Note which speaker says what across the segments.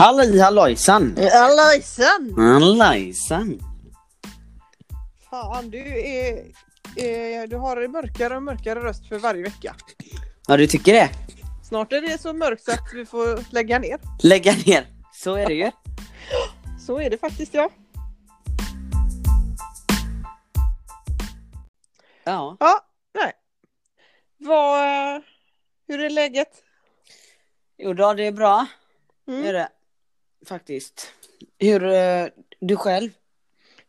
Speaker 1: Halloj hallojsan!
Speaker 2: Hallojsan!
Speaker 1: Hallojsan!
Speaker 2: Fan, du är, är... Du har en mörkare och mörkare röst för varje vecka.
Speaker 1: Ja du tycker det?
Speaker 2: Snart är det så mörkt så att vi får lägga ner.
Speaker 1: Lägga ner. Så är det ju.
Speaker 2: Så är det faktiskt ja.
Speaker 1: Ja.
Speaker 2: Ja, nej. Vad... eh, Hur är läget?
Speaker 1: Jo då, det är bra.
Speaker 2: Mm.
Speaker 1: Är det. Faktiskt. Hur, eh, du själv?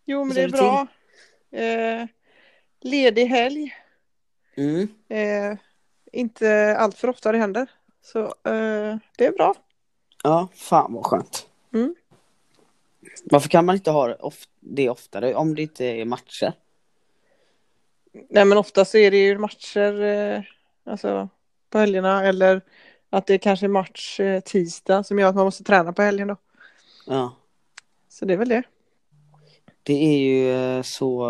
Speaker 2: Jo, men det är bra. Eh, ledig helg.
Speaker 1: Mm.
Speaker 2: Eh, inte allt för ofta det händer. Så eh, det är bra.
Speaker 1: Ja, fan vad skönt.
Speaker 2: Mm.
Speaker 1: Varför kan man inte ha det, of- det oftare om det inte är matcher?
Speaker 2: Nej men ofta så är det ju matcher eh, alltså på helgerna eller att det kanske är match eh, tisdag som gör att man måste träna på helgen då.
Speaker 1: Ja.
Speaker 2: Så det är väl det.
Speaker 1: Det är ju eh, så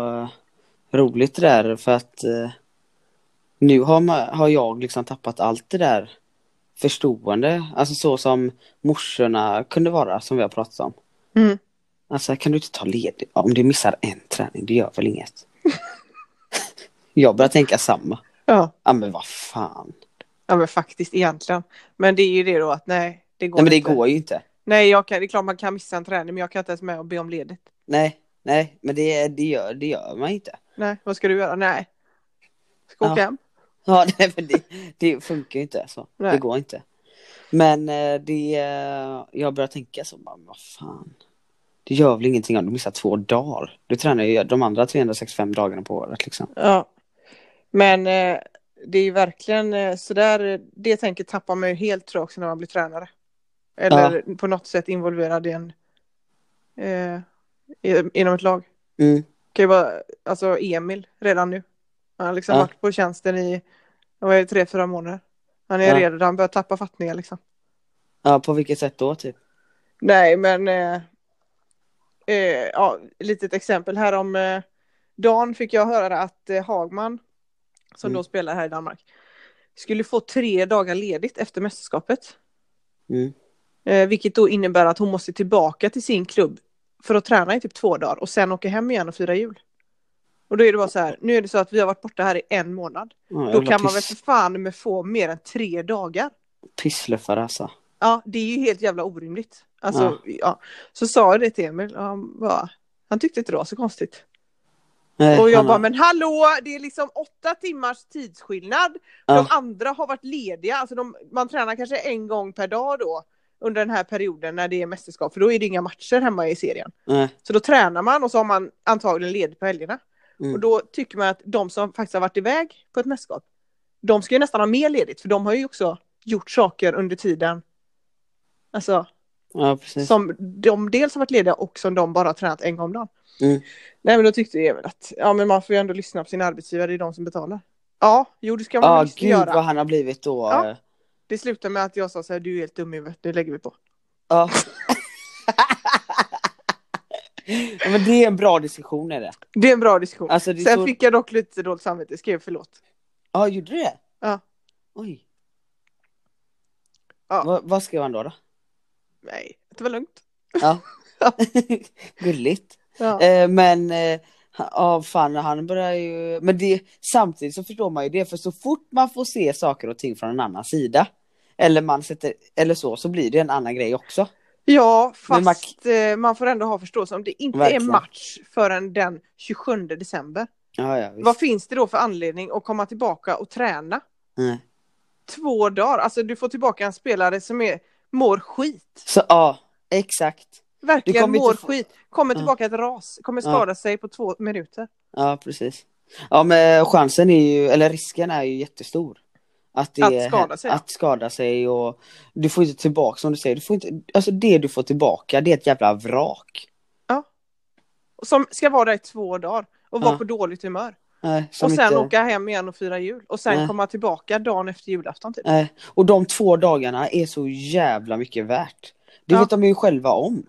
Speaker 1: roligt det där för att eh, nu har, man, har jag liksom tappat allt det där förstående, alltså så som morsorna kunde vara som vi har pratat om.
Speaker 2: Mm.
Speaker 1: Alltså kan du inte ta ledigt? Om du missar en träning, det gör väl inget? jag börjar tänka samma.
Speaker 2: Ja.
Speaker 1: Ja men vad fan.
Speaker 2: ja men faktiskt egentligen. Men det är ju det då att nej det går
Speaker 1: Nej men det
Speaker 2: inte.
Speaker 1: går ju inte.
Speaker 2: Nej jag kan, det är klart man kan missa en träning men jag kan inte ens med och be om ledigt.
Speaker 1: Nej, nej, men det, det, gör, det gör man inte.
Speaker 2: Nej vad ska du göra? Nej. Ska
Speaker 1: Ja.
Speaker 2: åka hem?
Speaker 1: Ja, nej, men det, det funkar ju inte så.
Speaker 2: Nej.
Speaker 1: Det går inte. Men eh, det, eh, jag börjar tänka så, bara, vad fan. Det gör väl ingenting om du missar två dagar. Du tränar ju de andra 365 dagarna på året liksom.
Speaker 2: Ja. Men eh, det är ju verkligen sådär, det tänket tappar man ju helt tror jag också när man blir tränare. Eller på något sätt involverad i en, eh, inom ett lag.
Speaker 1: Mm.
Speaker 2: kan ju vara, alltså Emil redan nu. Han har liksom
Speaker 1: Ja.
Speaker 2: varit på tjänsten i, vad är det, tre, fyra månader. Han är
Speaker 1: Ja.
Speaker 2: han börjar tappa fattningar liksom.
Speaker 1: Ja, på vilket sätt då typ?
Speaker 2: Nej, men eh, eh, ja, litet exempel här om eh, dagen fick jag höra att eh, Hagman, som
Speaker 1: Mm.
Speaker 2: då spelar här i Danmark, skulle få tre dagar ledigt efter mästerskapet.
Speaker 1: Mm.
Speaker 2: Eh, vilket då innebär att hon måste tillbaka till sin klubb för att träna i typ två dagar och sen åka hem igen och fira jul. Och då är det bara så här, nu är det så att vi har varit borta här i en månad.
Speaker 1: Ja,
Speaker 2: Då kan man väl för fan med få mer än tre dagar.
Speaker 1: Pissluffare alltså.
Speaker 2: Ja, det är ju helt jävla orimligt. Alltså, ja. Så sa jag det till Emil och han bara, han tyckte inte det var så konstigt.
Speaker 1: Nej,
Speaker 2: Och jag
Speaker 1: han
Speaker 2: bara, men hallå, det är liksom åtta timmars tidsskillnad.
Speaker 1: Ja.
Speaker 2: De andra har varit lediga, alltså de, man tränar kanske en gång per dag då under den här perioden när det är mästerskap, för då är det inga matcher hemma i serien.
Speaker 1: Nej.
Speaker 2: Så då tränar man och så har man antagligen ledigt på helgerna.
Speaker 1: Mm.
Speaker 2: Och då tycker man att de som faktiskt har varit iväg på ett mästerskap, de ska ju nästan ha mer ledigt, för de har ju också gjort saker under tiden. Alltså,
Speaker 1: Ja,
Speaker 2: som de dels har varit lediga och som de bara har tränat en gång om dagen.
Speaker 1: Mm.
Speaker 2: Nej men då tyckte Emil att ja men man får ju ändå lyssna på sin arbetsgivare, det är de som betalar. Ja, jo det ska man väl
Speaker 1: gud
Speaker 2: göra.
Speaker 1: vad han har blivit då.
Speaker 2: Ja. Det slutade med att jag sa så här, du är helt dum i huvudet, det lägger vi på.
Speaker 1: Ja. ja, men det är en bra diskussion är det.
Speaker 2: Det är en bra diskussion.
Speaker 1: Alltså, det är
Speaker 2: Sen
Speaker 1: så...
Speaker 2: fick jag dock lite dåligt samvete, skrev förlåt.
Speaker 1: Ja, gjorde du det?
Speaker 2: Ja.
Speaker 1: Oj.
Speaker 2: Ja.
Speaker 1: Va, vad skrev han då? då?
Speaker 2: Nej, det var lugnt.
Speaker 1: Ja. Gulligt.
Speaker 2: Ja.
Speaker 1: Eh, men, eh, ja fan han börjar ju, men det, samtidigt så förstår man ju det, för så fort man får se saker och ting från en annan sida, eller man sätter, eller så, så blir det en annan grej också.
Speaker 2: Ja,
Speaker 1: Men man-
Speaker 2: fast man... man får ändå ha förståelse om det inte
Speaker 1: Verkligen.
Speaker 2: är match förrän den 27 december.
Speaker 1: Ja, ja.
Speaker 2: Vad finns det då för anledning att komma tillbaka och träna?
Speaker 1: Nej.
Speaker 2: Två dagar, alltså du får tillbaka en spelare som är, mår skit.
Speaker 1: Så, ja, exakt.
Speaker 2: Verkligen
Speaker 1: kommer
Speaker 2: mår
Speaker 1: inte
Speaker 2: skit. Kommer
Speaker 1: Ja.
Speaker 2: tillbaka ett ras, kommer
Speaker 1: Ja.
Speaker 2: skada sig på två minuter.
Speaker 1: Ja, precis. Ja, men chansen är ju, eller risken är ju jättestor. Att, det,
Speaker 2: Att skada sig, ja.
Speaker 1: Att skada sig och du får inte tillbaka som du säger, du får inte, alltså det du får tillbaka det är ett jävla vrak.
Speaker 2: Som ska vara där i två dagar och vara
Speaker 1: Ja.
Speaker 2: på dåligt humör.
Speaker 1: Nej,
Speaker 2: Och sen
Speaker 1: inte,
Speaker 2: åka hem igen och fira jul. Och sen
Speaker 1: Nej.
Speaker 2: komma tillbaka dagen efter julafton typ.
Speaker 1: nej. Och de två dagarna är så jävla mycket värt. Det
Speaker 2: Ja.
Speaker 1: vet de ju själva om.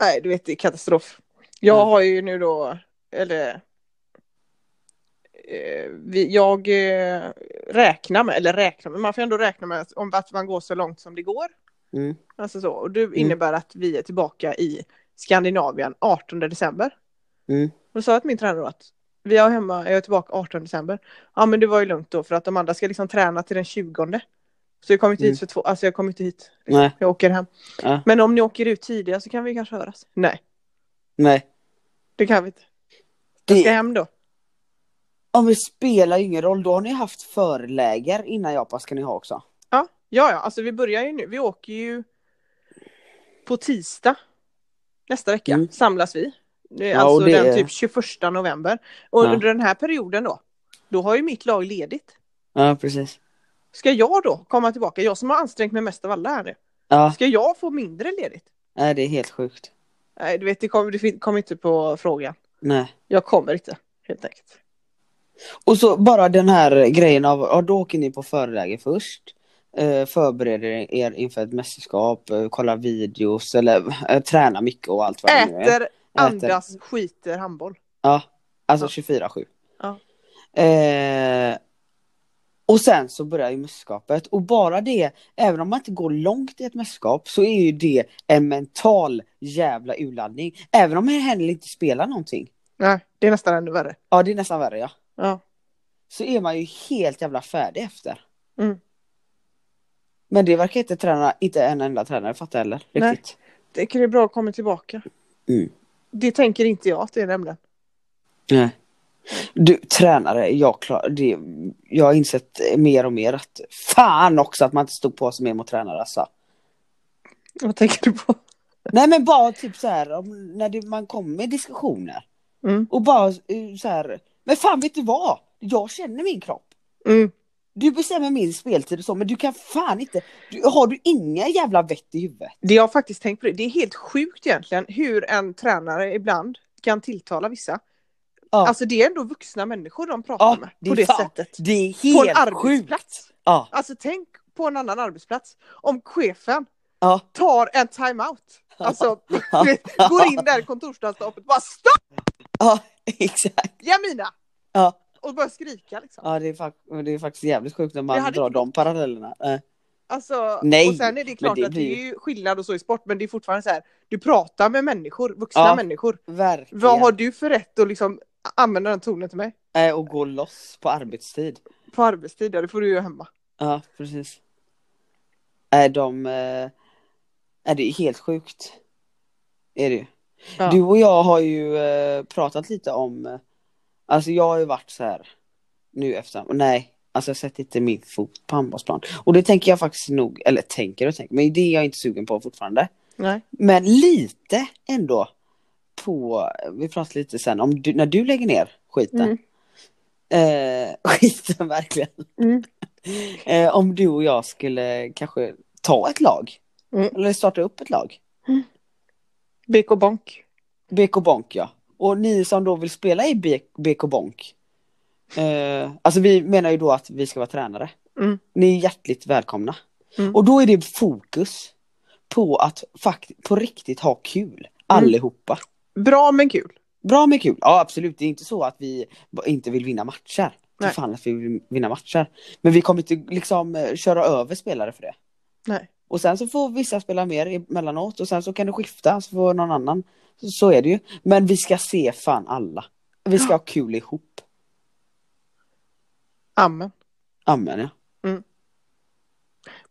Speaker 2: Nej, du vet det är katastrof. Jag har ju nu då, eller vi, jag eh, räknar med, eller räknar med, man får ändå räkna med om att man går så långt som det går.
Speaker 1: Mm.
Speaker 2: Alltså så. Och det innebär att vi är tillbaka i Skandinavien 18 december.
Speaker 1: Mm.
Speaker 2: Och då sa jag till min tränare då att vi är hemma, jag är tillbaka 18 december. Ja men det var ju lugnt då för att de andra ska liksom träna till den 20. Så jag kommer inte
Speaker 1: Mm.
Speaker 2: hit för två, alltså jag kommer inte hit. Liksom.
Speaker 1: Nej.
Speaker 2: Jag åker hem.
Speaker 1: Ja.
Speaker 2: Men om ni åker ut tidigare så kan vi kanske höras. Nej,
Speaker 1: Nej.
Speaker 2: det kan vi inte. Jag ska
Speaker 1: Det,
Speaker 2: hem då.
Speaker 1: Om det spelar ingen roll, då har ni haft förläger innan Japan ska ni ha också.
Speaker 2: Ja, ja, ja, alltså vi börjar ju nu. Vi åker ju på tisdag nästa vecka
Speaker 1: Mm.
Speaker 2: samlas vi.
Speaker 1: Ja,
Speaker 2: alltså
Speaker 1: det
Speaker 2: den typ 21 november. Och
Speaker 1: Ja.
Speaker 2: under den här perioden då, då har ju mitt lag ledigt.
Speaker 1: Ja, precis.
Speaker 2: Ska jag då komma tillbaka, jag som har ansträngt mig mest av alla här nu,
Speaker 1: Ja,
Speaker 2: ska jag få mindre ledigt?
Speaker 1: nej, det är helt sjukt.
Speaker 2: Nej, du vet, det kommer kom inte på frågan.
Speaker 1: Nej.
Speaker 2: Jag kommer inte, helt enkelt.
Speaker 1: Och så bara den här grejen av, ja då åker ni på föreläge först. Eh, förbereder er inför ett mästerskap, eh, kollar videos eller eh, tränar mycket och allt vad det nu är.
Speaker 2: Äter, andas, skiter, handboll.
Speaker 1: Ja, alltså
Speaker 2: Ja.
Speaker 1: 24-7.
Speaker 2: Ja.
Speaker 1: Eh, och sen så börjar ju mästerskapet och bara det, även om man inte går långt i ett mästerskap så är ju det en mental jävla urladdning. Även om man heller inte spelar någonting.
Speaker 2: Nej, det är nästan ännu värre.
Speaker 1: Ja det är nästan värre ja.
Speaker 2: Ja.
Speaker 1: Så är man ju helt jävla färdig efter.
Speaker 2: Mm.
Speaker 1: Men det verkar inte tränarna, inte en enda tränare fatta heller
Speaker 2: Nej. Det det är bra att komma tillbaka.
Speaker 1: Mm.
Speaker 2: Det tänker inte jag att det är nämligen.
Speaker 1: Nej. Du, tränare, jag, klar, det, jag har insett mer och mer att fan också att man inte stod på sig mer mot tränare alltså.
Speaker 2: Vad tänker du på?
Speaker 1: Nej men bara typ så här när det, man kommer med diskussioner
Speaker 2: Mm.
Speaker 1: och bara eh, så här, men fan vet du vad? Jag känner min kropp.
Speaker 2: Mm.
Speaker 1: Du bestämmer min speltid och så men du kan fan inte, du, har du inga jävla vett i huvudet?
Speaker 2: Det jag har faktiskt tänkt på det. Det är helt sjukt egentligen hur en tränare ibland kan tilltala vissa.
Speaker 1: Ja.
Speaker 2: Alltså det är ändå vuxna människor de pratar
Speaker 1: Ja,
Speaker 2: med.
Speaker 1: det
Speaker 2: På det
Speaker 1: fan-
Speaker 2: sättet.
Speaker 1: Det är
Speaker 2: På en
Speaker 1: helt
Speaker 2: arbetsplats.
Speaker 1: sjukt. Ja,
Speaker 2: Alltså tänk på en annan arbetsplats. Om chefen
Speaker 1: ja.
Speaker 2: tar en timeout. Alltså går in där i kontorslandskapet bara stopp
Speaker 1: Ja, exakt.
Speaker 2: Jamina!
Speaker 1: Ja.
Speaker 2: Och börjar skrika liksom.
Speaker 1: Ja, det är, fak- det är faktiskt jävligt sjukt när
Speaker 2: Det
Speaker 1: man
Speaker 2: hade
Speaker 1: drar de parallellerna. Eh,
Speaker 2: Alltså,
Speaker 1: Nej,
Speaker 2: och sen är det klart
Speaker 1: det
Speaker 2: att det
Speaker 1: blir-
Speaker 2: är ju skillnad och så i sport men det är fortfarande så här. Du pratar med människor, vuxna
Speaker 1: Ja.
Speaker 2: människor.
Speaker 1: Verkligen.
Speaker 2: Vad har du för rätt att liksom använda den tonen till mig?
Speaker 1: Eh, och gå loss på arbetstid.
Speaker 2: På arbetstid, ja, det får du göra hemma.
Speaker 1: Ja, precis. Är de... Eh, är det helt sjukt. Är det ju.
Speaker 2: Ja.
Speaker 1: Du och jag har ju pratat lite om... Alltså jag har ju varit så här nu efter... Nej, alltså jag sätter inte min fot på handbollsplan. Och det tänker jag faktiskt nog... Eller tänker och tänker, men det är jag inte sugen på fortfarande.
Speaker 2: Nej.
Speaker 1: Men lite ändå på, vi pratar lite sen om du, när du lägger ner skiten.
Speaker 2: Mm.
Speaker 1: Eh, skiten verkligen.
Speaker 2: Mm.
Speaker 1: Eh, om du och jag skulle kanske ta ett lag.
Speaker 2: Mm.
Speaker 1: Eller starta upp ett lag.
Speaker 2: BK Bonk.
Speaker 1: BK Bonk ja. Och ni som då vill spela i BK Bonk. Eh, alltså vi menar ju då att vi ska vara tränare.
Speaker 2: Mm.
Speaker 1: Ni är hjärtligt välkomna.
Speaker 2: Mm.
Speaker 1: Och då är det fokus på att fakt- på riktigt ha kul. Allihopa.
Speaker 2: Bra men kul.
Speaker 1: Bra med kul, ja absolut. Det är inte så att vi inte vill vinna matcher. För
Speaker 2: Nej.
Speaker 1: fan att vi vill vinna matcher. Men vi kommer inte liksom eh, köra över spelare för det.
Speaker 2: Nej.
Speaker 1: Och sen så får vissa spela mer emellanåt och sen så kan det skifta, så får någon annan. Så, så är det ju. Men vi ska se fan alla. Vi ska ha kul ihop.
Speaker 2: Amen.
Speaker 1: Amen ja.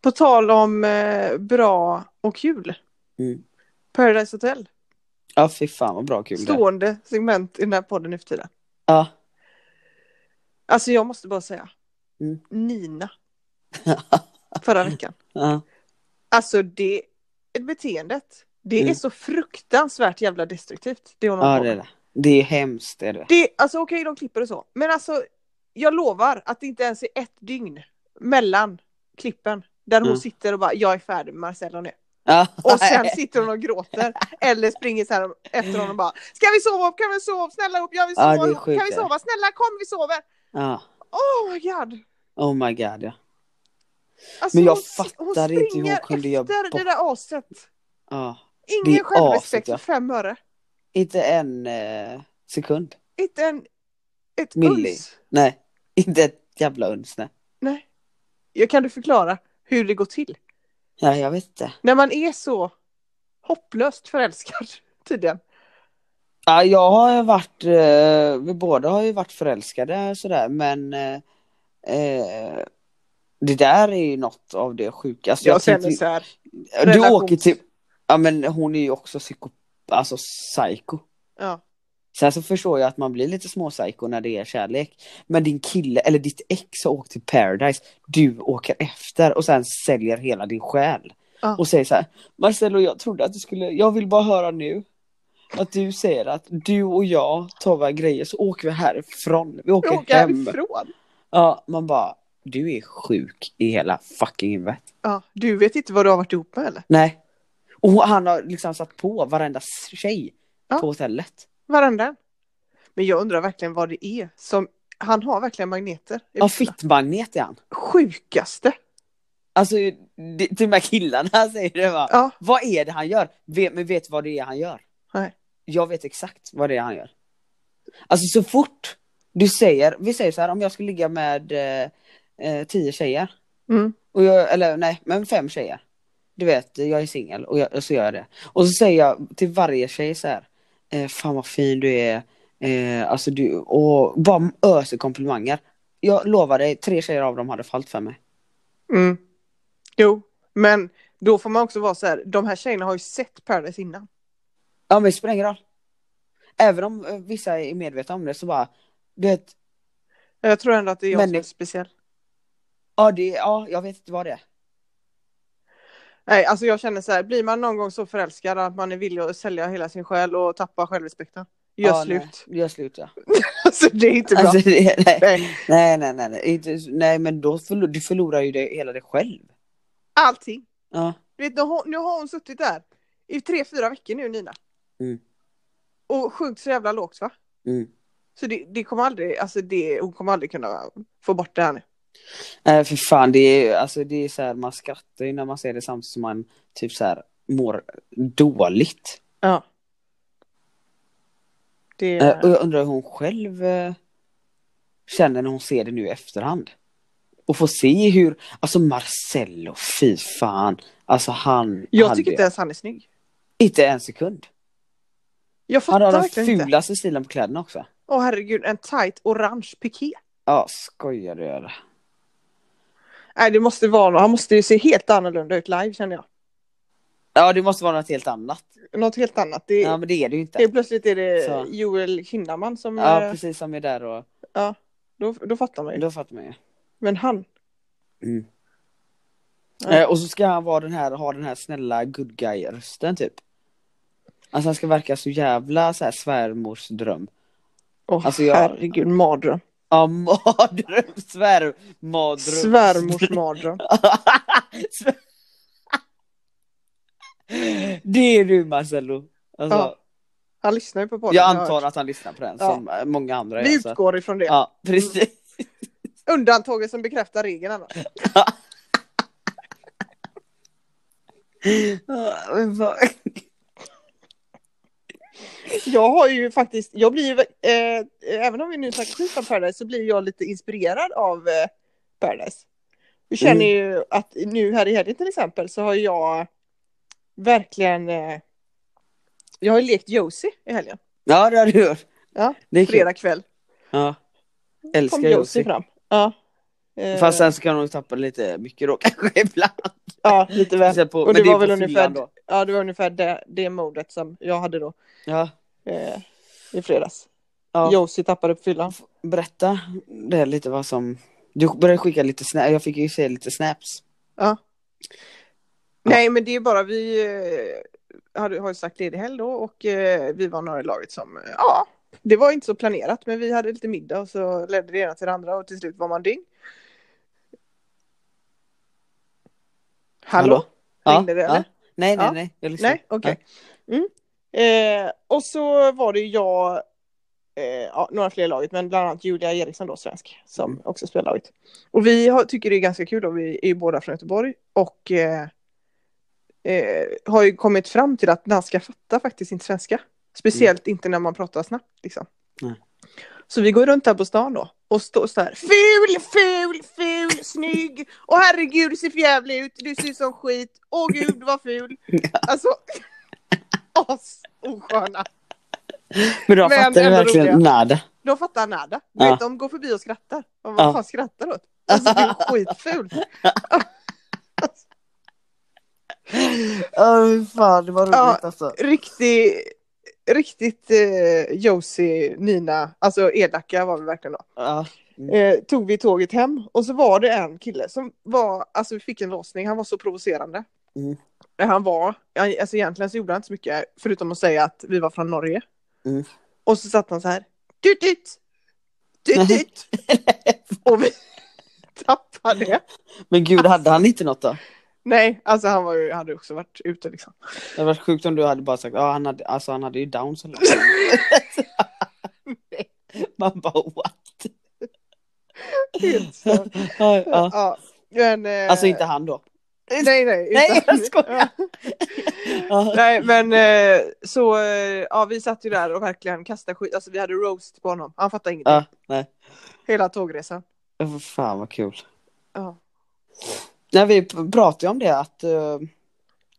Speaker 2: På tal om eh, bra och kul.
Speaker 1: Mm.
Speaker 2: Paradise Hotel.
Speaker 1: Ja fy fan vad bra kul det.
Speaker 2: Stående segment i den här podden nu för tiden.
Speaker 1: Ja.
Speaker 2: Alltså jag måste bara säga.
Speaker 1: Mm.
Speaker 2: Nina. Förra veckan.
Speaker 1: ja.
Speaker 2: Alltså det beteendet. Det
Speaker 1: Mm.
Speaker 2: är så fruktansvärt jävla destruktivt. Det håller
Speaker 1: ja
Speaker 2: på
Speaker 1: det är det. Det är hemskt är det.
Speaker 2: Det, alltså okej, de klipper och så. Men alltså, jag lovar att det inte ens är ett dygn mellan klippen. Där hon
Speaker 1: Mm.
Speaker 2: sitter och bara, jag är färdig med Marcello nu.
Speaker 1: Ja.
Speaker 2: Och sen sitter hon och gråter. Eller springer så här efter honom och bara, ska vi sova upp? Kan vi sova upp? Snälla upp, jag vill sova.
Speaker 1: sjukt,
Speaker 2: kan vi sova? Snälla kom, vi sover.
Speaker 1: ja.
Speaker 2: Oh my god.
Speaker 1: Oh my god ja.
Speaker 2: Alltså,
Speaker 1: Men jag
Speaker 2: hon, hon
Speaker 1: fattar inte hur hon kunde göra bort-
Speaker 2: det där aset.
Speaker 1: ja.
Speaker 2: Ingen självrespekt
Speaker 1: ja.
Speaker 2: för fem öre.
Speaker 1: Inte en eh, sekund.
Speaker 2: Inte en, ett
Speaker 1: Milli.
Speaker 2: uns.
Speaker 1: Nej, inte ett jävla uns nej.
Speaker 2: Nej. Jag kan du förklara hur det går till?
Speaker 1: Ja, jag vet inte.
Speaker 2: När man är så hopplöst förälskad tydligen.
Speaker 1: Ja, jag har ju varit, eh, vi båda har ju varit förälskade sådär men eh, eh, det där är ju något av det sjukaste.
Speaker 2: Jag känner
Speaker 1: tänkte-
Speaker 2: så här.
Speaker 1: Du
Speaker 2: relations-
Speaker 1: åker till, ja men hon är ju också psyko, alltså psycho.
Speaker 2: Ja.
Speaker 1: Sen så förstår jag att man blir lite småpsycho när det är kärlek. Men din kille, eller ditt ex har åkt till Paradise, du åker efter och sen säljer hela din själ.
Speaker 2: Ja.
Speaker 1: Och säger så här, Marcelo jag trodde att du skulle, jag vill bara höra nu. Att du säger att du och jag tar våra grejer så åker vi härifrån. Vi åker
Speaker 2: Jag åker
Speaker 1: hem.
Speaker 2: härifrån.
Speaker 1: Ja, man bara, du är sjuk i hela fucking huvudet.
Speaker 2: Ja, du vet inte vad du har varit ihop med eller?
Speaker 1: Nej. Och han har liksom satt på varenda tjej
Speaker 2: Ja.
Speaker 1: på hotellet.
Speaker 2: Varenda. Men jag undrar verkligen vad det är som, han har verkligen magneter.
Speaker 1: Ja, fittmagnet är han.
Speaker 2: Sjukaste.
Speaker 1: Alltså, det, till de här killarna säger det va.
Speaker 2: Ja,
Speaker 1: Vad är det han gör? Vet, men vet vad det är han gör?
Speaker 2: nej.
Speaker 1: Jag vet exakt vad det är han gör. Alltså så fort du säger, vi säger så här om jag skulle ligga med eh, eh, tio tjejer.
Speaker 2: Mm.
Speaker 1: Och jag, eller nej, men fem tjejer. Du vet, jag är singel och, jag, och så gör jag det. Och så säger jag till varje tjej så här. Eh, fan vad fin du är. Eh, alltså du, och bara öser komplimanger. Jag lovar dig, tre tjejer av dem hade fallit för mig.
Speaker 2: Mm. Jo, men då får man också vara så här, de här tjejerna har ju sett Paradise innan.
Speaker 1: Ja men det spelar ingen roll. Även om eh, vissa är medvetna om det så bara, du vet,
Speaker 2: Jag tror ändå att det är jag
Speaker 1: Men
Speaker 2: som är speciell.
Speaker 1: Ja, det, ja jag vet inte vad det är.
Speaker 2: Nej, alltså jag känner så här, blir man någon gång så förälskad att man är villig att sälja hela sin själ och tappa självrespekten. Gör
Speaker 1: ja,
Speaker 2: slut.
Speaker 1: Nej, gör slut ja.
Speaker 2: Alltså det är inte bra.
Speaker 1: Alltså, det, nej,
Speaker 2: Nej.
Speaker 1: nej, nej, nej, nej, inte, nej men då förlor, du förlorar ju det, hela dig själv.
Speaker 2: Allting.
Speaker 1: Ja.
Speaker 2: Du vet, nu har, nu har hon suttit där i tre, fyra veckor nu Nina.
Speaker 1: Mm.
Speaker 2: Och sjunkit så jävla lågt va?
Speaker 1: Mm.
Speaker 2: Så det, det kommer aldrig, alltså det, hon kommer aldrig kunna få bort det här nu.
Speaker 1: Nej för fan det är alltså det är så här, man skrattar ju när man ser det samtidigt som man typ så här mår dåligt.
Speaker 2: Ja. Det,
Speaker 1: Eh, och jag undrar hur hon själv eh, känner när hon ser det nu i efterhand. Och får se hur, alltså Marcello, fy fan. Alltså han
Speaker 2: jag
Speaker 1: hade
Speaker 2: tycker inte ens han är snygg.
Speaker 1: inte en sekund.
Speaker 2: Jag
Speaker 1: Han
Speaker 2: fattar
Speaker 1: har den
Speaker 2: verkligen inte.
Speaker 1: fulaste stilen på kläderna också.
Speaker 2: Åh herregud, en tight orange piké.
Speaker 1: Ja, skojar du eller?
Speaker 2: Nej, det måste vara, han måste ju se helt annorlunda ut live känner jag.
Speaker 1: Ja det måste vara något helt annat.
Speaker 2: Något helt annat. Det,
Speaker 1: Ja men det är det ju inte.
Speaker 2: Helt plötsligt är det
Speaker 1: Så.
Speaker 2: Joel Kinnaman som,
Speaker 1: Ja
Speaker 2: eh,
Speaker 1: precis som är där och
Speaker 2: då, då fattar man ju.
Speaker 1: då fattar man ju.
Speaker 2: Men han,
Speaker 1: Mm.
Speaker 2: Ja.
Speaker 1: Eh, och så ska han vara den här, ha den här snälla good guy rösten typ. Alltså han ska verka så jävla så här svärmorsdröm.
Speaker 2: åh
Speaker 1: Alltså, jag-
Speaker 2: herregud, mardröm.
Speaker 1: Ja mardröm, svärmardröm.
Speaker 2: Svärmors mardröm.
Speaker 1: Det är du Marcello. Alltså,
Speaker 2: Ja, Han lyssnar ju på podden.
Speaker 1: jag antar att han lyssnar på den
Speaker 2: Ja.
Speaker 1: som många andra
Speaker 2: Vi
Speaker 1: gör. så-
Speaker 2: utgår ifrån det.
Speaker 1: Ja precis.
Speaker 2: Undantaget som bekräftar regeln annars. Jag har ju faktiskt, jag blir ju, eh, även om vi nu snackar skit om Paradise så blir jag lite inspirerad av eh, Paradise. Vi känner
Speaker 1: Mm.
Speaker 2: ju att nu här i helgen till exempel så har jag verkligen, eh, jag har ju lekt Josie i helgen.
Speaker 1: Ja det har du gjort.
Speaker 2: Ja,
Speaker 1: Det är kul.
Speaker 2: fredag kväll.
Speaker 1: Ja. Älskar
Speaker 2: Josie
Speaker 1: Josie.
Speaker 2: fram. Ja. Eh,
Speaker 1: Fast sen så kan hon tappa lite mycket då kanske ibland.
Speaker 2: Ja, lite väl.
Speaker 1: På-
Speaker 2: Och det
Speaker 1: är
Speaker 2: var väl ungefär,
Speaker 1: då.
Speaker 2: ja, det var ungefär det, det modet som jag hade då
Speaker 1: Ja.
Speaker 2: eh, i fredags.
Speaker 1: ja.
Speaker 2: Josie tappade på fyllan.
Speaker 1: Berätta det lite vad som... Du började skicka lite snaps, jag fick ju se lite snaps.
Speaker 2: Ja. Nej, men det är bara vi eh, hade, har ju sagt ledig helg då och eh, vi var några i laget som, eh, ja, det var inte så planerat men vi hade lite middag och så ledde det ena till det andra och till slut var man dyng. Hallå?
Speaker 1: Ja,
Speaker 2: Ringde det, eller?
Speaker 1: Nej, nej,
Speaker 2: Ja.
Speaker 1: nej. Jag lyssnar.
Speaker 2: Nej, okej. Mm. Eh, och så var det jag, eh, ja, några fler i laget, men bland annat Julia Eriksson då, svensk, som
Speaker 1: Mm.
Speaker 2: också spelar laget. Och vi har, tycker det är ganska kul och vi är ju båda från Göteborg och eh, eh, har ju kommit fram till att man ska fatta faktiskt inte svenska. Speciellt inte när man pratar snabbt liksom.
Speaker 1: Nej.
Speaker 2: Så vi går runt här på stan då och står så här ful, ful, ful, snygg! Och herregud, du ser för jävlig ut, du ser som skit, åh gud vad ful. Alltså, as osköna.
Speaker 1: Men de
Speaker 2: Men
Speaker 1: fattar
Speaker 2: ändå
Speaker 1: verkligen
Speaker 2: roliga.
Speaker 1: nada.
Speaker 2: De fattar nada. Du
Speaker 1: Ja.
Speaker 2: vet, de går förbi och skrattar. Och vad
Speaker 1: Ja.
Speaker 2: fan skrattar du åt? Alltså du är skitful.
Speaker 1: Åh fan, det var roligt
Speaker 2: Ja.
Speaker 1: alltså.
Speaker 2: Riktigt, riktigt eh, Josie, Nina, alltså elaka var vi verkligen då.
Speaker 1: Ja.
Speaker 2: Eh, tog vi tåget hem och så var det en kille som var, alltså vi fick en låsning, han var så provocerande.
Speaker 1: Mm.
Speaker 2: Eh, Han var, alltså egentligen så gjorde han inte så mycket förutom att säga att vi var från Norge.
Speaker 1: Mm.
Speaker 2: Och så satt han så här, tut tut, tut tut. och vi tappade.
Speaker 1: Men gud, hade han inte något då?
Speaker 2: Nej, alltså han var ju, hade också varit ute liksom.
Speaker 1: Det varit sjukt om du hade bara sagt, ja han hade, alltså han hade ju downs eller Man bara what?
Speaker 2: Helt.
Speaker 1: Ja, ja.
Speaker 2: Ja, men, eh,
Speaker 1: Alltså inte han då?
Speaker 2: Nej, nej.
Speaker 1: Nej, jag skojar.
Speaker 2: Ja. Nej, men eh, så, eh, ja vi satt ju där och verkligen kastade skit, alltså vi hade roast på honom, han fattade ingenting.
Speaker 1: Ja, nej.
Speaker 2: Hela tågresan.
Speaker 1: Fan vad kul.
Speaker 2: Ja.
Speaker 1: Nej, vi pratade ju om det att eh,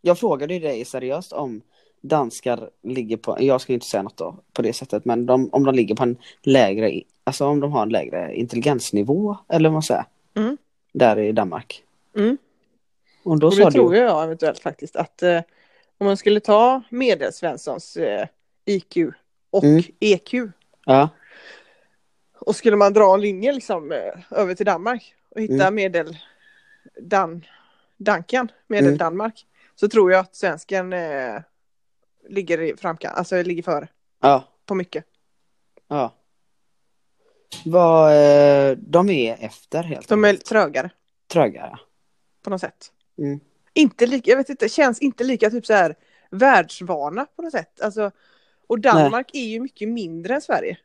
Speaker 1: jag frågade ju dig seriöst om danskar ligger på, jag ska inte säga något då på det sättet, men de, om de ligger på en lägre, alltså om de har en lägre intelligensnivå eller vad man säger.
Speaker 2: Mm.
Speaker 1: Där i Danmark.
Speaker 2: Mm.
Speaker 1: Och då
Speaker 2: Och
Speaker 1: sa
Speaker 2: det tror
Speaker 1: du,
Speaker 2: jag eventuellt faktiskt att eh, om man skulle ta medelsvenssons eh, IQ och
Speaker 1: Mm.
Speaker 2: EQ
Speaker 1: ja,
Speaker 2: och skulle man dra en linje liksom eh, över till Danmark och hitta
Speaker 1: Mm.
Speaker 2: medel Dan, Dankan, medel
Speaker 1: Mm.
Speaker 2: Danmark så tror jag att svensken eh, ligger i framkant, alltså ligger före
Speaker 1: ja,
Speaker 2: på mycket.
Speaker 1: ja. Vad, eh, de är efter helt
Speaker 2: De är trögare
Speaker 1: Trögare.
Speaker 2: på något sätt.
Speaker 1: Mm.
Speaker 2: Inte lika, jag vet inte, känns inte lika typ så här världsvana på något sätt. Alltså, och Danmark är ju mycket mindre än Sverige.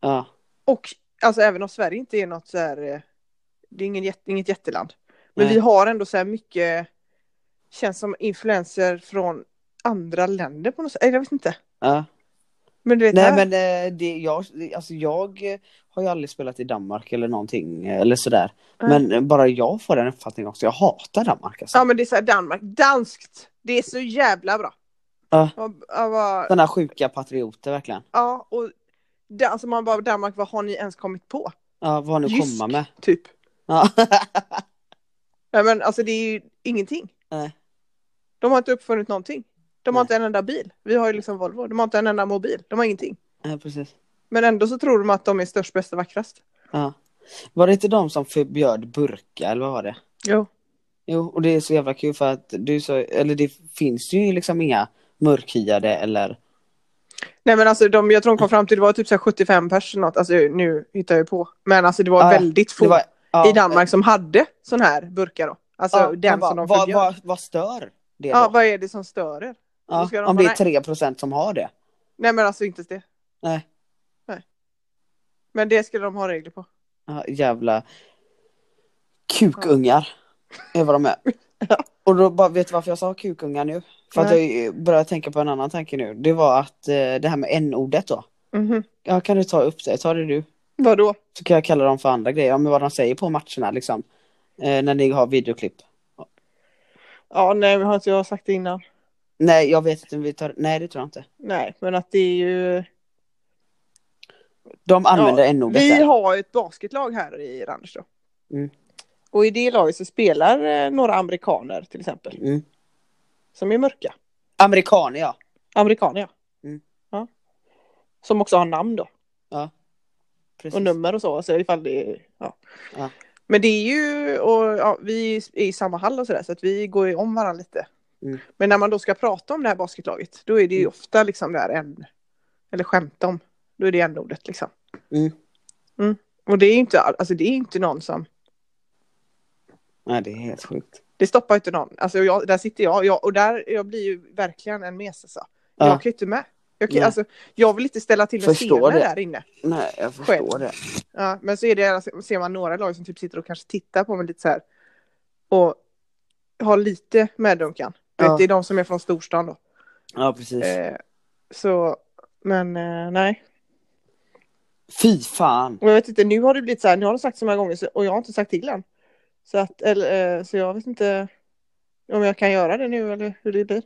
Speaker 1: Ja,
Speaker 2: Och alltså även om Sverige inte är något så här, eh, det är ingen, inget jätteland. Men
Speaker 1: Nej.
Speaker 2: vi har ändå så här mycket, känns som influenser från andra länder på något sätt. Jag vet inte.
Speaker 1: ja.
Speaker 2: Men du vet,
Speaker 1: Nej
Speaker 2: här,
Speaker 1: men eh, det, jag, alltså jag har ju aldrig spelat i Danmark eller någonting eh, eller sådär.
Speaker 2: Nej.
Speaker 1: Men eh, bara jag får den uppfattningen också. Jag hatar Danmark alltså.
Speaker 2: ja men det är så här Danmark, danskt, det är så jävla bra.
Speaker 1: Ja.
Speaker 2: Och, ja, vad-
Speaker 1: Sådana sjuka patrioter verkligen.
Speaker 2: ja, och det, alltså man bara Danmark, vad har ni ens kommit på?
Speaker 1: Ja, vad har ni att komma med?
Speaker 2: Typ.
Speaker 1: Ja.
Speaker 2: Nej men alltså det är ju ingenting.
Speaker 1: Nej.
Speaker 2: De har inte uppfunnit någonting. De har
Speaker 1: Nej.
Speaker 2: inte en enda bil. Vi har ju liksom Volvo. De har inte en enda mobil. De har ingenting.
Speaker 1: ja, precis.
Speaker 2: Men ändå så tror de att de är störst, bäst och vackrast.
Speaker 1: Ja. Var det inte de som förbjöd burka eller vad var det?
Speaker 2: Jo.
Speaker 1: Jo, och det är så jävla kul för att du så, eller det finns ju liksom inga mörkhyade eller
Speaker 2: Nej men alltså de, jag tror de kom fram till det var typ så här 75 pers eller något. Alltså nu hittar jag på. Men alltså det var
Speaker 1: Ja,
Speaker 2: väldigt få
Speaker 1: var, ja,
Speaker 2: i Danmark som hade sån här burkar då. Alltså
Speaker 1: ja,
Speaker 2: den
Speaker 1: bara,
Speaker 2: som de
Speaker 1: vad,
Speaker 2: förbjöd.
Speaker 1: vad, vad stör det
Speaker 2: Ja,
Speaker 1: då?
Speaker 2: vad är det som stör er?
Speaker 1: Ja,
Speaker 2: de
Speaker 1: om det är 3% som har det.
Speaker 2: Nej men alltså inte det.
Speaker 1: Nej.
Speaker 2: Men det skulle de ha regler på.
Speaker 1: Ja, jävla kukungar är vad de är. Och då bara, vet du varför jag sa kukungar nu? För att
Speaker 2: Nej.
Speaker 1: jag började tänka på en annan tanke nu. Det var att eh, det här med n-ordet då.
Speaker 2: Mhm.
Speaker 1: Ja, kan du ta upp det? Ta det du.
Speaker 2: Vadå?
Speaker 1: Så kan jag kalla dem för andra grejer. Ja, men vad de säger på matcherna liksom. Eh, när ni har videoklipp.
Speaker 2: Ja nej har inte jag sagt det innan.
Speaker 1: Nej, jag vet inte om vi tar... Nej, det tror jag inte.
Speaker 2: Nej men att det är ju.
Speaker 1: De använder
Speaker 2: Ja,
Speaker 1: n-ordet
Speaker 2: Vi har ett basketlag här i Randers då.
Speaker 1: Mm.
Speaker 2: Och i det laget så spelar eh, några amerikaner till exempel.
Speaker 1: Mm.
Speaker 2: Som är mörka.
Speaker 1: Amerikaner, ja.
Speaker 2: Amerikaner ja.
Speaker 1: Mm.
Speaker 2: ja. Som också har namn då.
Speaker 1: Precis.
Speaker 2: Och nummer och så. Alltså ifall det är, ja.
Speaker 1: Ja.
Speaker 2: Men det är ju, och ja, vi är i samma hall och sådär så att vi går ju om varandra lite.
Speaker 1: Mm.
Speaker 2: Men när man då ska prata om det här basketlaget då är det ju
Speaker 1: Mm.
Speaker 2: ofta liksom det här en, eller skämta om, då är det en ordet liksom.
Speaker 1: Mm.
Speaker 2: Mm. Och det är ju inte, alltså det är inte någon som,
Speaker 1: Nej, det är helt sjukt.
Speaker 2: det stoppar inte någon. Alltså jag, där sitter jag, jag och där, jag blir ju verkligen en mes alltså.
Speaker 1: Ja.
Speaker 2: Jag kan ju inte med. Jag, kan, alltså, jag vill inte ställa till scener
Speaker 1: det.
Speaker 2: där inne.
Speaker 1: Nej, jag förstår
Speaker 2: Själv.
Speaker 1: det.
Speaker 2: Ja, men så är det, alltså, ser man några lag som typ sitter och kanske tittar på mig lite så här. Och har lite medunkan. Du
Speaker 1: Ja.
Speaker 2: det är de som är från storstan då.
Speaker 1: Ja, precis.
Speaker 2: Eh, så, men eh, nej.
Speaker 1: Fy fan.
Speaker 2: Och jag vet inte, nu har det blivit så här, nu har de sagt så många gånger så, och jag har inte sagt till än. Så att, eller, eh, så jag vet inte om jag kan göra det nu eller hur det blir.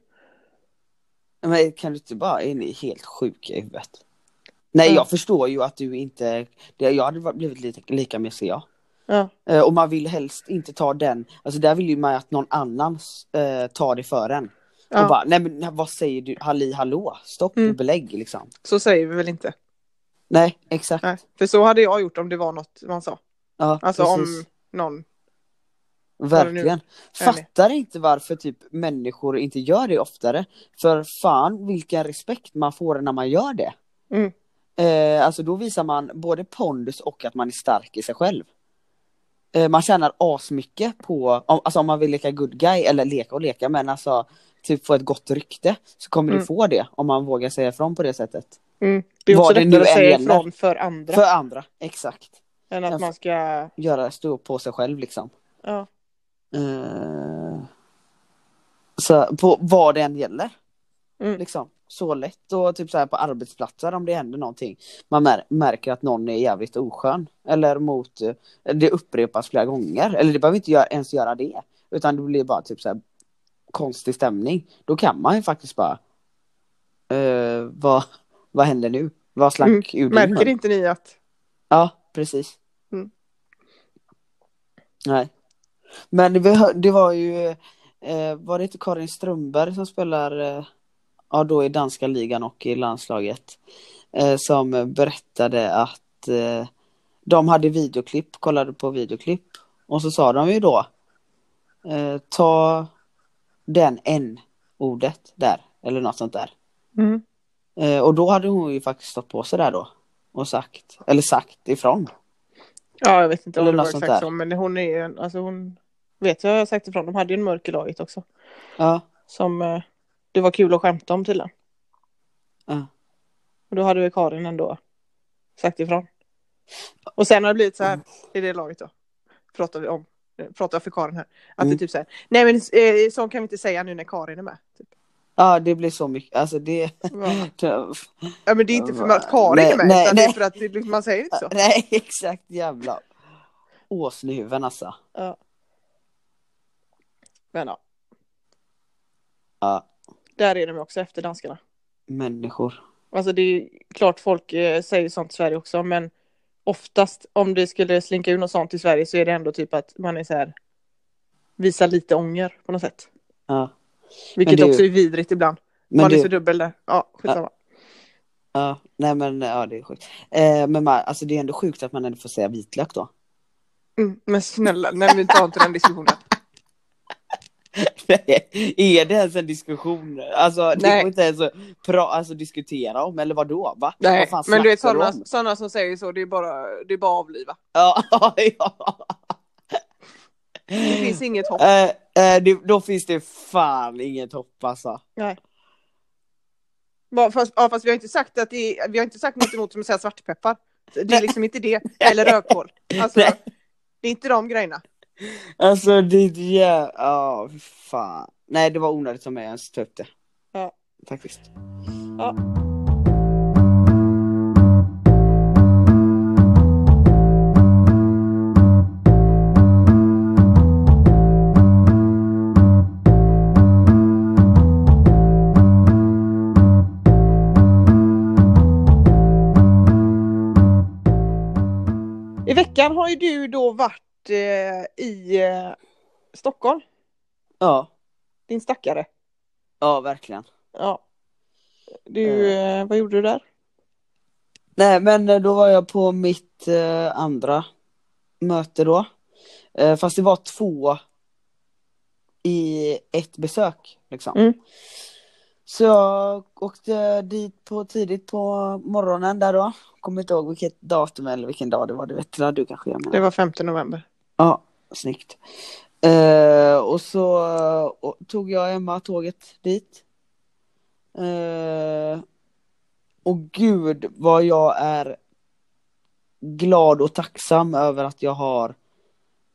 Speaker 1: Men kan du inte bara, är ni helt sjuka i huvudet? Nej
Speaker 2: Mm.
Speaker 1: jag förstår ju att du inte, det, jag hade blivit lite, lika med jag.
Speaker 2: Ja,
Speaker 1: Eh, och man vill helst inte ta den, alltså där vill ju man att någon annan eh, tar det för en.
Speaker 2: ja
Speaker 1: Och bara, nej men vad säger du, halli hallå, stopp
Speaker 2: Mm.
Speaker 1: och belägg liksom.
Speaker 2: så säger vi väl inte.
Speaker 1: Nej exakt.
Speaker 2: Nej, för så hade jag gjort om det var något man sa.
Speaker 1: Ja,
Speaker 2: Alltså
Speaker 1: precis.
Speaker 2: om någon.
Speaker 1: Verkligen. Fattar inte varför typ människor inte gör det oftare. För fan vilken respekt man får när man gör det.
Speaker 2: Mm.
Speaker 1: Eh, alltså då visar man både pondus och att man är stark i sig själv. Eh, man tjänar asmycket på, om, alltså om man vill leka good guy, eller leka och leka, men alltså typ få ett gott rykte. Så kommer
Speaker 2: Mm.
Speaker 1: du få det om man vågar säga ifrån på det sättet.
Speaker 2: Mm. Det är
Speaker 1: Vad
Speaker 2: också
Speaker 1: det nu
Speaker 2: att säga ifrån för andra.
Speaker 1: För andra, exakt.
Speaker 2: Än att man ska,
Speaker 1: Göra, stå på sig själv liksom.
Speaker 2: ja.
Speaker 1: Eh, så på vad det än gäller.
Speaker 2: Mm.
Speaker 1: Liksom. Så lätt och typ så här på arbetsplatser om det händer någonting. Man mär- märker att någon är jävligt oskön. Eller mot, eh, det upprepas flera gånger. Eller det behöver inte göra, ens göra det. Utan det blir bara typ så här konstig stämning. Då kan man ju faktiskt bara eh, vad, vad händer nu? Vad slack
Speaker 2: Mm.
Speaker 1: ur
Speaker 2: Märker inte ni att
Speaker 1: Ja, precis.
Speaker 2: Mm.
Speaker 1: Nej. Men det, var- det var ju, eh, var det inte Karin Strömberg som spelar, eh, ja då i danska ligan och i landslaget, eh, som berättade att eh, de hade videoklipp, kollade på videoklipp och så sa de ju då, eh, ta den n-ordet där, eller något sånt där.
Speaker 2: mm.
Speaker 1: Eh, och då hade hon ju faktiskt stått på sig där då och sagt, eller sagt ifrån.
Speaker 2: Ja, jag vet inte om det var exakt
Speaker 1: där.
Speaker 2: så, men hon är en- alltså hon vet jag har sagt ifrån, de hade ju en mörk i laget också.
Speaker 1: Ja,
Speaker 2: Som eh, det var kul att skämta om tydligen.
Speaker 1: ja.
Speaker 2: Och då hade väl Karin ändå sagt ifrån. Och sen har det blivit så här i det laget då. Pratar vi om. Pratar jag för Karin här. Att
Speaker 1: Mm.
Speaker 2: det är typ så här. Nej men eh, så kan vi inte säga nu när Karin är med. Typ.
Speaker 1: Ja, det blir så mycket, alltså det...
Speaker 2: Ja men det är inte för att Karin
Speaker 1: Nej,
Speaker 2: är med.
Speaker 1: nej,
Speaker 2: utan det är
Speaker 1: nej.
Speaker 2: för att det, man säger inte så.
Speaker 1: Nej, exakt jävla åsnehuven alltså.
Speaker 2: Ja. Men ja,
Speaker 1: Ja,
Speaker 2: där är de också efter danskarna.
Speaker 1: människor.
Speaker 2: Alltså det är klart folk eh, säger sånt i Sverige också men oftast om det skulle slinka ur något sånt i Sverige så är det ändå typ att man är så här visar lite ånger på något sätt.
Speaker 1: Ja.
Speaker 2: Vilket
Speaker 1: du-
Speaker 2: också är vidrigt ibland.
Speaker 1: Men
Speaker 2: man är så
Speaker 1: du,
Speaker 2: dubbel där. Ja, skitsamma.
Speaker 1: ja, nej men ja det är sjukt. Eh, men man, alltså det är ändå sjukt att man ändå får säga vitlök då.
Speaker 2: Mm, men snälla, nej vi tar inte den diskussionen.
Speaker 1: Är det ens en diskussion? Alltså det går inte ens att pra, alltså, diskutera om, eller vadå? Va?
Speaker 2: Nej,
Speaker 1: Vad
Speaker 2: men du vet sådana, sådana som säger så, det är bara, det är bara avliva.
Speaker 1: Ja, ja.
Speaker 2: Det finns inget hopp.
Speaker 1: Eh, eh, det, då finns det fan inget hopp alltså.
Speaker 2: Nej. Fast, ja, fast vi har inte sagt att det är, vi har inte sagt något emot som att säga svartpeppar. Det är liksom inte det. Eller rödkål. Alltså, det är inte de grejerna.
Speaker 1: Alltså det är jä... Ja, fy fan. Nej, det var onödigt som jag ens ta upp det.
Speaker 2: Ja.
Speaker 1: Faktiskt.
Speaker 2: Ja. I veckan har ju du då varit i eh, Stockholm,
Speaker 1: Ja,
Speaker 2: din stackare.
Speaker 1: ja verkligen.
Speaker 2: Ja. Du, eh, vad gjorde du där?
Speaker 1: Nej, men eh, då var jag på mitt eh, andra möte då. Eh, fast det var två i ett besök liksom.
Speaker 2: Mm.
Speaker 1: Så jag åkte dit på tidigt på morgonen där då. Kommer inte ihåg vilket datum eller vilken dag det var, det vet du, du kanske jag menar.
Speaker 2: Det var 5 november.
Speaker 1: Ja, snyggt. Eh, och så eh, och, tog jag Emma tåget dit. Eh, och gud vad jag är glad och tacksam över att jag har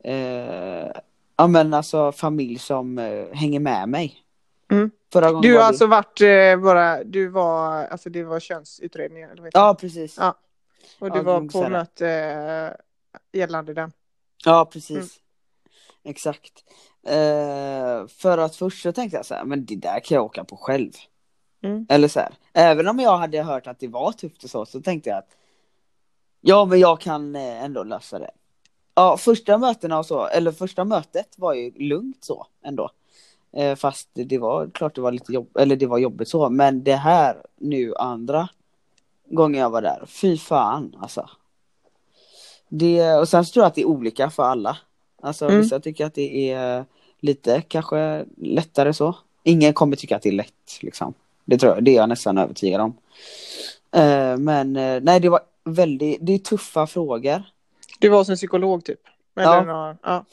Speaker 1: eh, ja men alltså familj som eh, hänger med mig.
Speaker 2: Mm.
Speaker 1: Förra gången
Speaker 2: Du har
Speaker 1: det-
Speaker 2: alltså varit eh, bara, du var, alltså det var könsutredningen eller vad det?
Speaker 1: Ja precis.
Speaker 2: Ja. Och du
Speaker 1: ja,
Speaker 2: var på
Speaker 1: det.
Speaker 2: möte gällande den.
Speaker 1: Ja precis.
Speaker 2: Mm.
Speaker 1: exakt. Eh, för att först så tänkte jag så här, men det där kan jag åka på själv.
Speaker 2: Mm.
Speaker 1: Eller så här, även om jag hade hört att det var tufft och så, så tänkte jag att ja, men jag kan eh, ändå lösa det. Ja, första mötena och så, eller första mötet var ju lugnt så ändå. Eh, fast det var klart det var lite jobb, eller det var jobbigt så, men det här nu andra gången jag var där, fy fan alltså. Det, och sen så tror jag att det är olika för alla. Alltså
Speaker 2: Mm.
Speaker 1: vissa tycker att det är lite kanske lättare så. Ingen kommer tycka att det är lätt liksom. Det tror jag, det är jag nästan övertygad om. Eh, men eh, nej, det var väldigt, det är tuffa frågor.
Speaker 2: Du var hos en psykolog typ? Eller
Speaker 1: Ja.
Speaker 2: Någon, ja.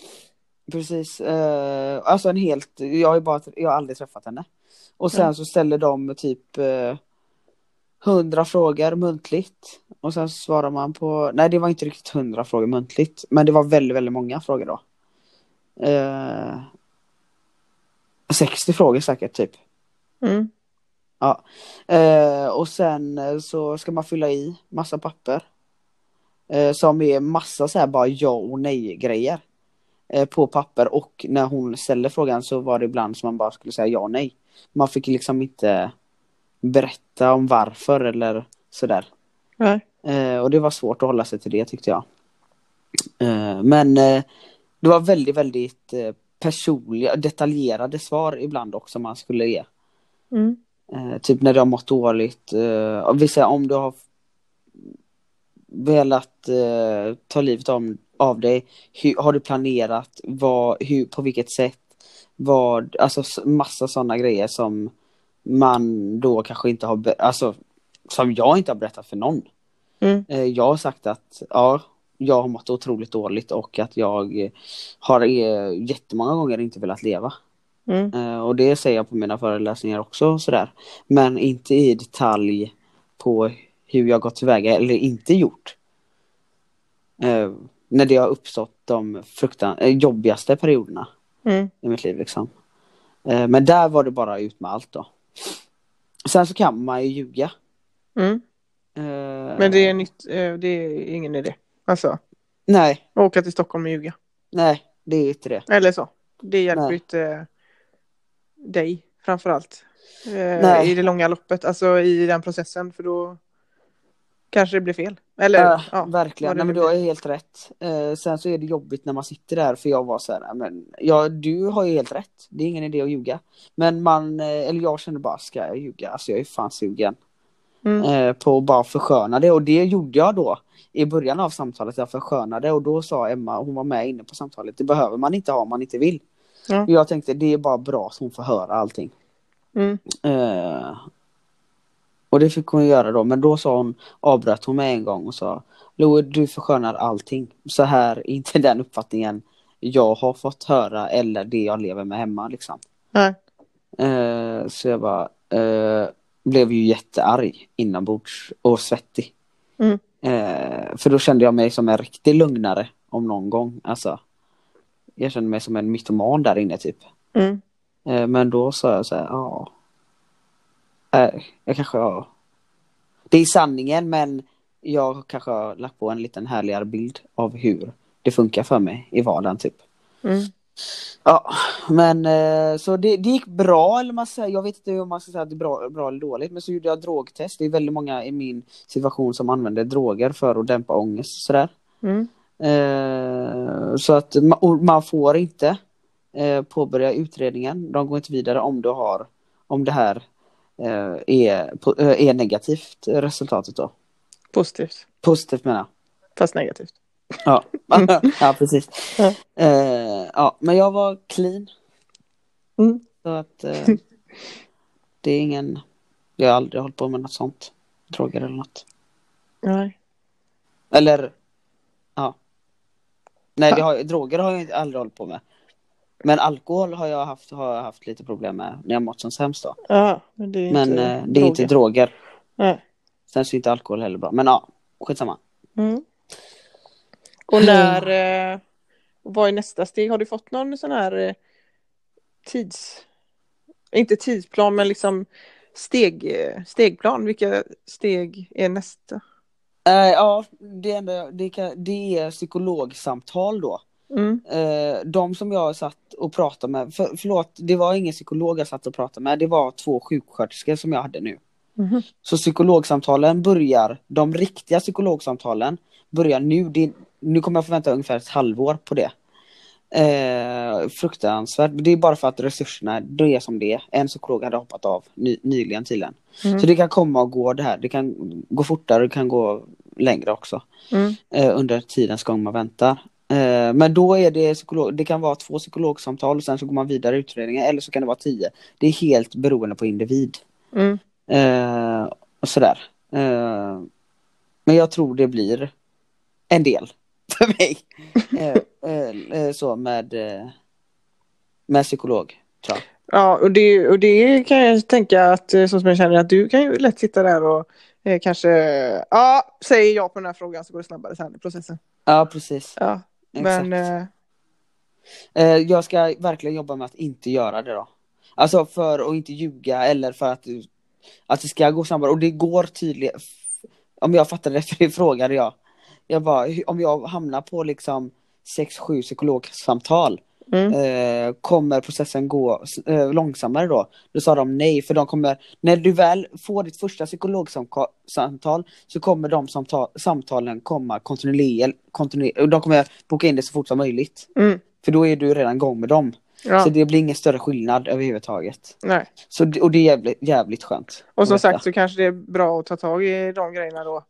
Speaker 1: Precis. Eh, alltså en helt, jag har ju bara, jag har aldrig träffat henne. Och sen
Speaker 2: Mm.
Speaker 1: så ställer de typ hundra frågor muntligt. Och sen svarar man på, nej det var inte riktigt hundra frågor muntligt. Men det var väldigt, väldigt många frågor då. Eh, 60 frågor säkert typ.
Speaker 2: Mm.
Speaker 1: Eh, och sen så ska man fylla i massa papper. Eh, som är massa så här bara ja och nej grejer. Eh, på papper och när hon ställde frågan så var det ibland som man bara skulle säga ja och nej. Man fick liksom inte berätta om varför eller sådär.
Speaker 2: Nej.
Speaker 1: Eh, och det var svårt att hålla sig till det tyckte jag. Eh, men eh, det var väldigt, väldigt eh, personliga, detaljerade svar ibland också man skulle ge.
Speaker 2: Mm.
Speaker 1: Eh, typ när du har mått dåligt. Eh, vi säger om du har velat eh, ta livet av, av dig. Hur, har du planerat? Vad, hur, på vilket sätt? Vad, alltså massa sådana grejer som man då kanske inte har, alltså som jag inte har berättat för någon.
Speaker 2: Mm.
Speaker 1: Eh, jag har sagt att ja, jag har mått otroligt dåligt och att jag eh, har eh, jättemånga gånger inte velat leva.
Speaker 2: Mm.
Speaker 1: Och det säger jag på mina föreläsningar också sådär. Men inte i detalj på hur jag gått tillväga eller inte gjort. Eh, när det har uppstått de fruktan eh, jobbigaste perioderna
Speaker 2: Mm.
Speaker 1: i mitt liv liksom. Eh, men där var det bara ut med allt då. Sen så kan man ju ljuga.
Speaker 2: Mm.
Speaker 1: Eh,
Speaker 2: Men det är, nytt, eh, det är ingen idé. Alltså,
Speaker 1: Nej,
Speaker 2: åka till Stockholm och ljuga.
Speaker 1: nej, det är inte det.
Speaker 2: Eller så. Det hjälper ju inte dig framförallt. Eh,
Speaker 1: Nej.
Speaker 2: I det långa loppet, alltså i den processen. För då kanske det blir fel. Eller
Speaker 1: Ja,
Speaker 2: ja.
Speaker 1: verkligen, Nej, men du har ju helt rätt. Eh, sen så är det jobbigt när man sitter där för jag var så här, "Nej, men ja, du har ju helt rätt. Det är ingen idé att ljuga. Men man, eh, eller jag kände bara, ska jag ljuga? Alltså jag är fan sugen
Speaker 2: Mm.
Speaker 1: eh, på att bara försköna det och det gjorde jag då i början av samtalet. Jag förskönade och då sa Emma, hon var med inne på samtalet, det behöver man inte ha om man inte vill. Och jag tänkte det är bara bra att hon får höra allting.
Speaker 2: Mm.
Speaker 1: Eh, och det fick hon göra då, men då sa hon, avbröt hon mig en gång och sa Louie, du förskönar allting. Så här är inte den uppfattningen jag har fått höra eller det jag lever med hemma liksom.
Speaker 2: Nej.
Speaker 1: Eh, så jag bara eh, blev ju jättearg inombords och svettig.
Speaker 2: Mm.
Speaker 1: Eh, för då kände jag mig som en riktig lugnare om någon gång. Alltså, jag kände mig som en mytoman där inne typ.
Speaker 2: Mm.
Speaker 1: Eh, Men då sa jag så här, ja. Eh, Jag kanske har. Det är sanningen men jag kanske har lagt på en liten härligare bild av hur det funkar för mig i vardagen typ.
Speaker 2: Mm.
Speaker 1: Ja, men eh, så det, det gick bra eller man säger, jag vet inte om man ska säga att det är bra, bra eller dåligt men så gjorde jag drogtest. Det är väldigt många i min situation som använder droger för att dämpa ångest sådär.
Speaker 2: Mm.
Speaker 1: Eh, så att man får inte eh, påbörja utredningen. De går inte vidare om du har om det här är, po- eh, är negativt eh, resultatet då.
Speaker 2: Positivt.
Speaker 1: Positivt menar jag.
Speaker 2: Fast negativt.
Speaker 1: Ja, ja precis.
Speaker 2: Ja.
Speaker 1: Eh, ja, men jag var clean.
Speaker 2: Mm.
Speaker 1: Så att eh, det är ingen, jag har aldrig hållit på med något sånt. Droger eller något.
Speaker 2: Nej.
Speaker 1: Eller, ja. Nej, det har, droger har jag aldrig hållit på med. Men alkohol har jag haft, har jag haft lite problem med när jag mått som sämst då.
Speaker 2: Ja, men det är
Speaker 1: Men
Speaker 2: inte
Speaker 1: eh, det är inte droger.
Speaker 2: Nej.
Speaker 1: Sen så är inte alkohol heller bra. Men ja, skitsamma.
Speaker 2: Mm. Och när, eh, vad är nästa steg? Har du fått någon sån här eh, tids, inte tidsplan men liksom steg, eh, stegplan? Vilka steg är nästa?
Speaker 1: Eh, ja, det, ändå, det, kan, det är psykologsamtal då.
Speaker 2: Mm.
Speaker 1: Eh, de som jag satt och pratade med, för, förlåt, det var ingen psykolog jag satt och pratade med, det var två sjuksköterskor som jag hade nu.
Speaker 2: Mhm.
Speaker 1: Så psykologsamtalen börjar, de riktiga psykologsamtalen börjar nu, det, nu kommer jag få vänta ungefär ett halvår på det. Eh, fruktansvärt, det är bara för att resurserna, det är som det är. En psykolog hade hoppat av ny, nyligen tydligen.
Speaker 2: Mm.
Speaker 1: Så det kan komma och gå det här, det kan gå fortare, det kan gå längre också.
Speaker 2: Mm.
Speaker 1: Eh, under tidens gång man väntar. Eh, men då är det psykolog, det kan vara två psykologsamtal och sen så går man vidare i utredningen eller så kan det vara tio. Det är helt beroende på individ.
Speaker 2: Mm.
Speaker 1: Eh, och sådär. Eh, men jag tror det blir en del för mig. Eh, eh, eh, så med, med psykolog. Tror jag.
Speaker 2: Ja, och det, och det kan jag tänka att så som jag känner att du kan ju lätt sitta där och kanske, ja, säger ja på den här frågan så går det snabbare sen i processen.
Speaker 1: Ja precis.
Speaker 2: Ja,
Speaker 1: Exakt.
Speaker 2: men eh,
Speaker 1: Eh, jag ska verkligen jobba med att inte göra det då. Alltså för att inte ljuga eller för att, att det ska gå snabbare. Och det går tydligt. Om jag fattar det, för det frågade jag. Jag bara, om jag hamnar på liksom 6-7 psykologsamtal.
Speaker 2: Mm,
Speaker 1: Eh, kommer processen gå eh, långsammare då? Då sa de nej, för de kommer, när du väl får ditt första psykologsamtal så kommer de samtal, samtalen komma kontinuerligt, kontinuer, de kommer boka in det så fort som möjligt.
Speaker 2: mm,
Speaker 1: För då är du redan igång med dem.
Speaker 2: ja,
Speaker 1: Så det blir ingen större skillnad överhuvudtaget.
Speaker 2: nej.
Speaker 1: Så, och det är jävligt, jävligt skönt.
Speaker 2: Och som sagt så kanske det är bra att ta tag i de grejerna då.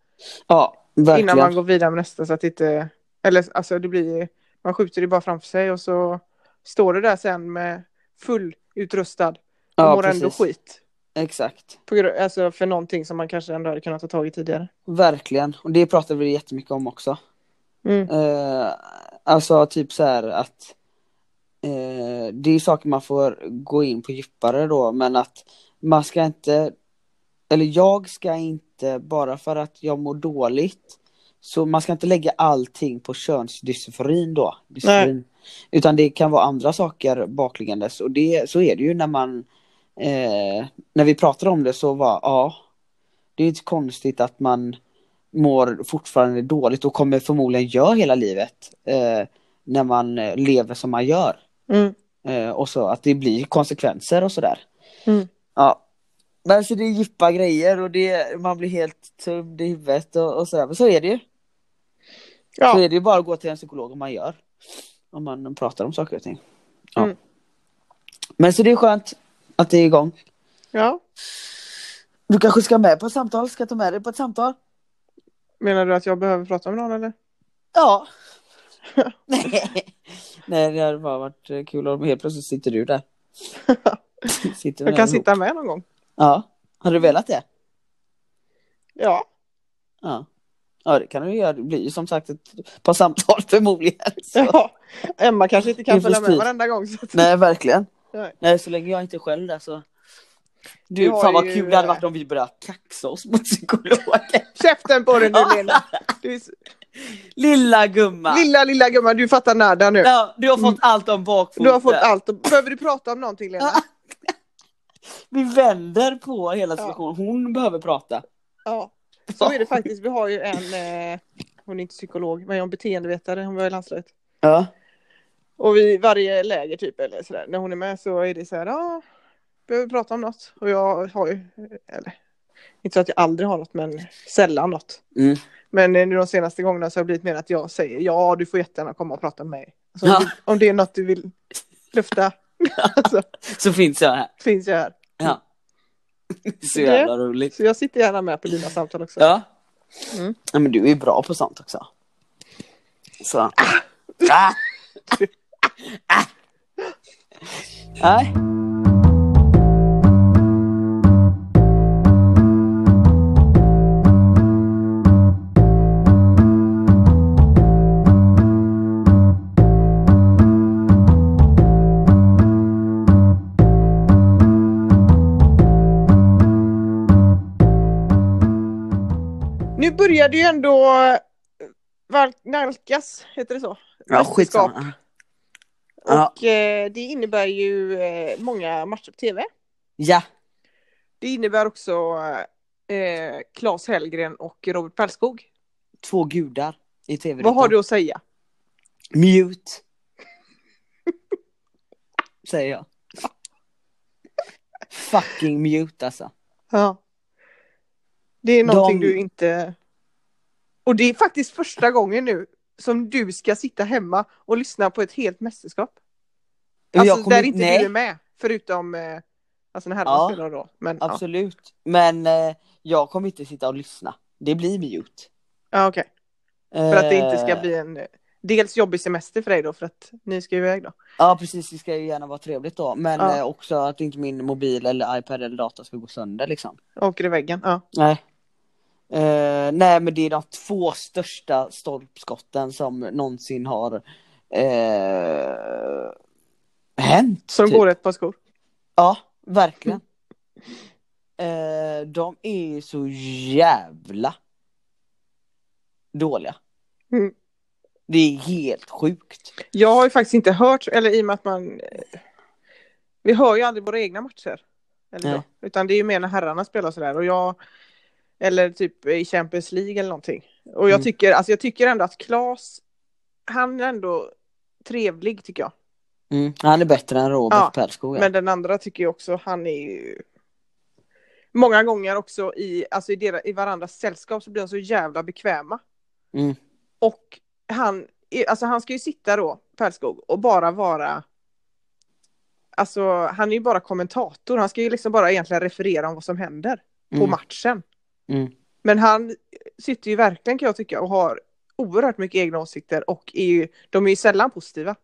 Speaker 1: Ja, verkligen.
Speaker 2: Innan man går vidare med nästa så att det inte, eller alltså det blir, man skjuter det bara framför sig och så står det där sen med fullutrustad och
Speaker 1: ja,
Speaker 2: mår ändå
Speaker 1: precis.
Speaker 2: skit.
Speaker 1: Exakt.
Speaker 2: På, alltså för någonting som man kanske ändå hade kunnat ta tag i tidigare.
Speaker 1: Verkligen. Och det pratade vi jättemycket om också.
Speaker 2: Mm.
Speaker 1: Eh, alltså typ så här att eh, det är saker man får gå in på djupare då men att man ska inte eller jag ska inte bara för att jag mår dåligt så man ska inte lägga allting på könsdysforin då. Dysforin. Utan det kan vara andra saker baklänges och det, så är det ju när man eh, när vi pratar om det så var ja det är inte konstigt att man mår fortfarande dåligt och kommer förmodligen göra hela livet eh, när man eh, lever som man gör.
Speaker 2: Mm.
Speaker 1: Eh, och så att det blir konsekvenser och sådär.
Speaker 2: Mm.
Speaker 1: Ja. Men så det är djupa grejer och det, man blir helt tömd i huvudet och, och sådär. Men så är det ju. Så
Speaker 2: Ja,
Speaker 1: är det ju bara att gå till en psykolog om man gör. Om man pratar om saker och ting. Ja.
Speaker 2: Mm.
Speaker 1: Men så det är skönt att det är igång.
Speaker 2: ja.
Speaker 1: Du kanske ska med på ett samtal? Ska jag ta med dig på ett samtal?
Speaker 2: Menar du att jag behöver prata med någon eller?
Speaker 1: Ja. Nej. Nej, det hade bara varit eh, kul om helt plötsligt sitter du där. sitter
Speaker 2: Jag kan
Speaker 1: ihop.
Speaker 2: sitta med någon gång.
Speaker 1: Ja. Har du velat det?
Speaker 2: Ja.
Speaker 1: Ja. Ja, det kan du göra. Det blir ju som sagt ett par samtal förmodligen. Så.
Speaker 2: ja. Emma kanske inte kan följa med varenda gång. Så.
Speaker 1: Nej, verkligen.
Speaker 2: Nej.
Speaker 1: Nej, så länge jag inte är själv där så. Du,
Speaker 2: har
Speaker 1: fan vad
Speaker 2: ju,
Speaker 1: kul det hade
Speaker 2: eh,
Speaker 1: varit om vi började kaxa oss mot psykologen.
Speaker 2: Käften på dig nu Lena! Du
Speaker 1: Lilla gumma!
Speaker 2: Lilla lilla gumman, du fattar nada nu.
Speaker 1: Ja, du har fått allt om bakfoten.
Speaker 2: Du har fått allt. Behöver du prata om någonting Lena?
Speaker 1: Vi vänder på hela situationen. Hon behöver prata.
Speaker 2: Ja. Så är det faktiskt. Vi har ju en, eh, hon är inte psykolog, men hon är beteendevetare, hon var i landslaget.
Speaker 1: Ja.
Speaker 2: Och vid varje läger typ, eller sådär, när hon är med så är det så här, ja, behöver vi prata om något? Och jag har ju, eller, inte så att jag aldrig har något, men sällan något.
Speaker 1: Mm.
Speaker 2: Men eh, nu de senaste gångerna så har det blivit mer att jag säger, ja, du får jättegärna komma och prata med mig. Alltså, om,
Speaker 1: Ja.
Speaker 2: om det är något du vill lufta, så
Speaker 1: Så finns jag här.
Speaker 2: finns jag här.
Speaker 1: Ja. Så jävla roligt.
Speaker 2: Så jag sitter gärna med på dina samtal också.
Speaker 1: Ja.
Speaker 2: Mm.
Speaker 1: ja. Men du är bra på sånt också. Så. Ah. Ah. Nej.
Speaker 2: Det ju ändå eh, nalkas, heter det så?
Speaker 1: Ja, skitsamma. Ja.
Speaker 2: Och eh, det innebär ju eh, många matcher på tv.
Speaker 1: Ja.
Speaker 2: Det innebär också eh, Claes Hellgren och Robert Perlskog.
Speaker 1: Två gudar i tv
Speaker 2: Vad har du att säga?
Speaker 1: Mute. säger jag. Fucking mute alltså.
Speaker 2: Ja. Det är någonting
Speaker 1: De-
Speaker 2: du inte... Och det är faktiskt första gången nu som du ska sitta hemma och lyssna på ett helt mästerskap. Alltså
Speaker 1: kommer-
Speaker 2: där inte
Speaker 1: nej,
Speaker 2: du är med, förutom eh, alltså när herrarna
Speaker 1: Ja,
Speaker 2: spelar då. Men, ja,
Speaker 1: Absolut. Men eh, jag kommer inte sitta och lyssna. Det blir mute.
Speaker 2: ja okej. För att det inte ska
Speaker 1: Eh,
Speaker 2: bli en eh, dels jobbig semester för dig då, för att ni ska iväg då.
Speaker 1: Ja precis, det ska ju gärna vara trevligt då. Men
Speaker 2: Ja.
Speaker 1: eh, också att inte min mobil eller iPad eller dator ska gå sönder liksom.
Speaker 2: Åker i väggen. Ja.
Speaker 1: Nej. Eh, nej men det är de två största stolpskotten som någonsin har eh, hänt.
Speaker 2: Som
Speaker 1: typ.
Speaker 2: går ett par skor.
Speaker 1: Ja, verkligen. Eh, de är så jävla dåliga.
Speaker 2: Mm.
Speaker 1: Det är helt sjukt.
Speaker 2: Jag har ju faktiskt inte hört, eller i och med att man... Vi hör ju aldrig våra egna matcher. Eller så. Utan det är ju mer när herrarna spelar sådär. Och jag... Eller typ i Champions League eller någonting. Och jag
Speaker 1: Mm.
Speaker 2: tycker, alltså jag tycker ändå att Klas, han är ändå trevlig tycker jag.
Speaker 1: Mm. Han är bättre än Robert
Speaker 2: Ja,
Speaker 1: Pärlskog. Ja.
Speaker 2: Men den andra tycker jag också, han är ju... Många gånger också i, alltså i, deras, i varandras sällskap så blir de så jävla bekväma.
Speaker 1: Mm.
Speaker 2: Och han, alltså han ska ju sitta då, Pärlskog, och bara vara Alltså han är ju bara kommentator, han ska ju liksom bara egentligen referera om vad som händer på
Speaker 1: Mm.
Speaker 2: matchen.
Speaker 1: Mm.
Speaker 2: Men han sitter ju verkligen kan jag tycka och har oerhört mycket egna åsikter och är ju, de är ju sällan positiva.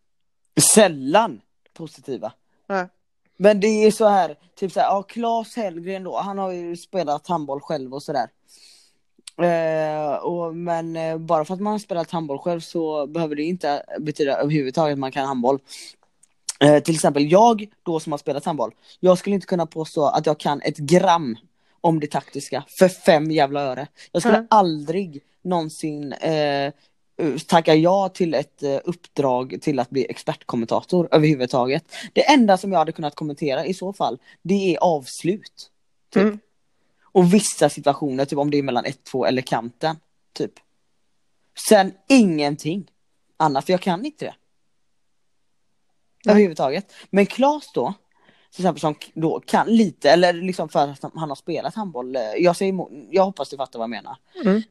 Speaker 1: Sällan positiva.
Speaker 2: Nej.
Speaker 1: Men det är så här, typ så här, ja Claes Hellgren då, han har ju spelat handboll själv och sådär. Eh, och, men eh, bara för att man har spelat handboll själv så behöver det inte betyda överhuvudtaget att man kan handboll. Eh, till exempel jag då som har spelat handboll, jag skulle inte kunna påstå att jag kan ett gram om det taktiska för fem jävla öre. Jag skulle
Speaker 2: Mm.
Speaker 1: aldrig någonsin eh, tacka ja till ett eh, uppdrag till att bli expertkommentator överhuvudtaget. Det enda som jag hade kunnat kommentera i så fall, det är avslut. Typ.
Speaker 2: Mm.
Speaker 1: Och vissa situationer, typ om det är mellan 1-2 eller kanten. Typ. Sen ingenting annat, för jag kan inte det.
Speaker 2: Nej.
Speaker 1: Överhuvudtaget. Men Claes då, till exempel som då kan lite, eller liksom för att han har spelat handboll. eh, Jag, säger, emot- jag hoppas du fattar vad jag menar.
Speaker 2: Mm.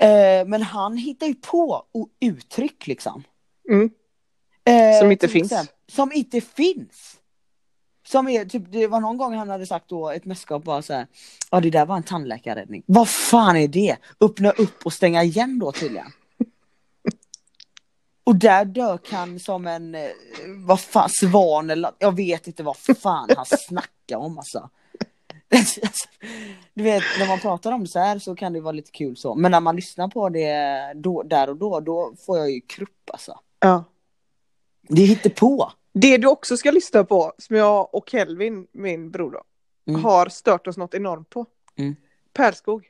Speaker 1: Eh, men han hittar ju på uttryck liksom.
Speaker 2: Mm.
Speaker 1: Eh,
Speaker 2: Som inte finns.
Speaker 1: exempel- som inte finns. Som är, typ, det var någon gång han hade sagt då ett mästerskap bara så här. Ja det där var en tandläkarräddning. Vad fan är det? Öppna upp och stänga igen då tydligen. Och där dök han som en, eh, vad fan, svan eller jag vet inte vad fan han snackar om alltså. Du vet när man pratar om det så här så kan det vara lite kul så. Men när man lyssnar på det då, där och då, då får jag ju krupp alltså.
Speaker 2: Ja.
Speaker 1: Det hittar på.
Speaker 2: Det du också ska lyssna på, som jag och Kelvin, min bror då,
Speaker 1: Mm.
Speaker 2: har stört oss något enormt på.
Speaker 1: Mm.
Speaker 2: Pärlskog.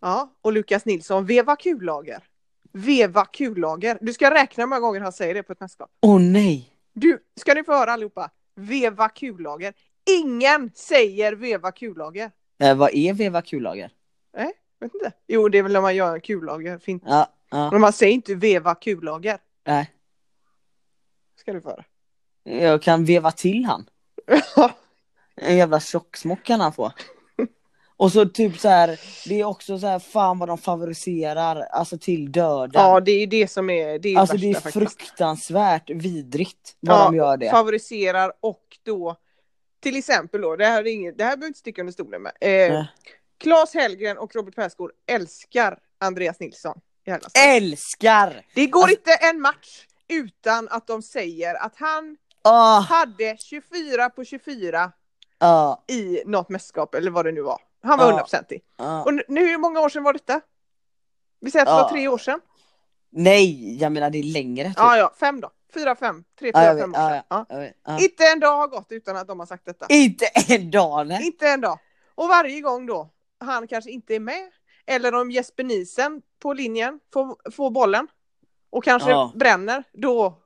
Speaker 2: Ja, och Lukas Nilsson, veva kullager. Veva kullager. Du ska räkna hur många gånger han säger det på ett mästerskap.
Speaker 1: Åh nej.
Speaker 2: Du, ska ni få höra allihopa? Veva kullager. Ingen säger veva kullager.
Speaker 1: Eh, vad är veva kullager?
Speaker 2: Vet inte. Jo, det är väl när man gör kullager. Fint.
Speaker 1: Ja, ja,
Speaker 2: Men man säger inte veva kullager.
Speaker 1: nej.
Speaker 2: Ska du få höra.
Speaker 1: Jag kan veva till han. En jävla tjocksmock kan han få. Och så typ så här, det är också så här, fan vad de favoriserar, alltså till döden.
Speaker 2: ja, det är det som är det, är
Speaker 1: alltså
Speaker 2: värsta
Speaker 1: det är
Speaker 2: faktiskt.
Speaker 1: fruktansvärt vidrigt vad
Speaker 2: Ja,
Speaker 1: de gör det.
Speaker 2: favoriserar och då till exempel då, det här, är inget, det här behöver inte sticka under stolen med. Eh. Claes Hellgren och Robert Persgård älskar Andreas Nilsson.
Speaker 1: Älskar!
Speaker 2: Det går
Speaker 1: alltså-
Speaker 2: inte en match utan att de säger att han
Speaker 1: Ah,
Speaker 2: hade 24 på 24
Speaker 1: ah,
Speaker 2: i något mästerskap eller vad det nu var. Han var
Speaker 1: Ja.
Speaker 2: 100%
Speaker 1: ah.
Speaker 2: Och nu, hur många år sedan var detta? Vi säger att det
Speaker 1: Ja.
Speaker 2: var tre år sedan.
Speaker 1: Nej, jag menar det är längre. Typ.
Speaker 2: Ja, ja, fem då. Fyra, fem, tre,
Speaker 1: Ja,
Speaker 2: fyra, fem år
Speaker 1: ja,
Speaker 2: sedan. Ja.
Speaker 1: Ja.
Speaker 2: Inte en dag har gått utan att de har sagt detta.
Speaker 1: Inte en dag nej.
Speaker 2: Inte en dag. Och varje gång då han kanske inte är med eller om Jesper Nielsen på linjen får, får bollen och kanske
Speaker 1: Ja.
Speaker 2: bränner, då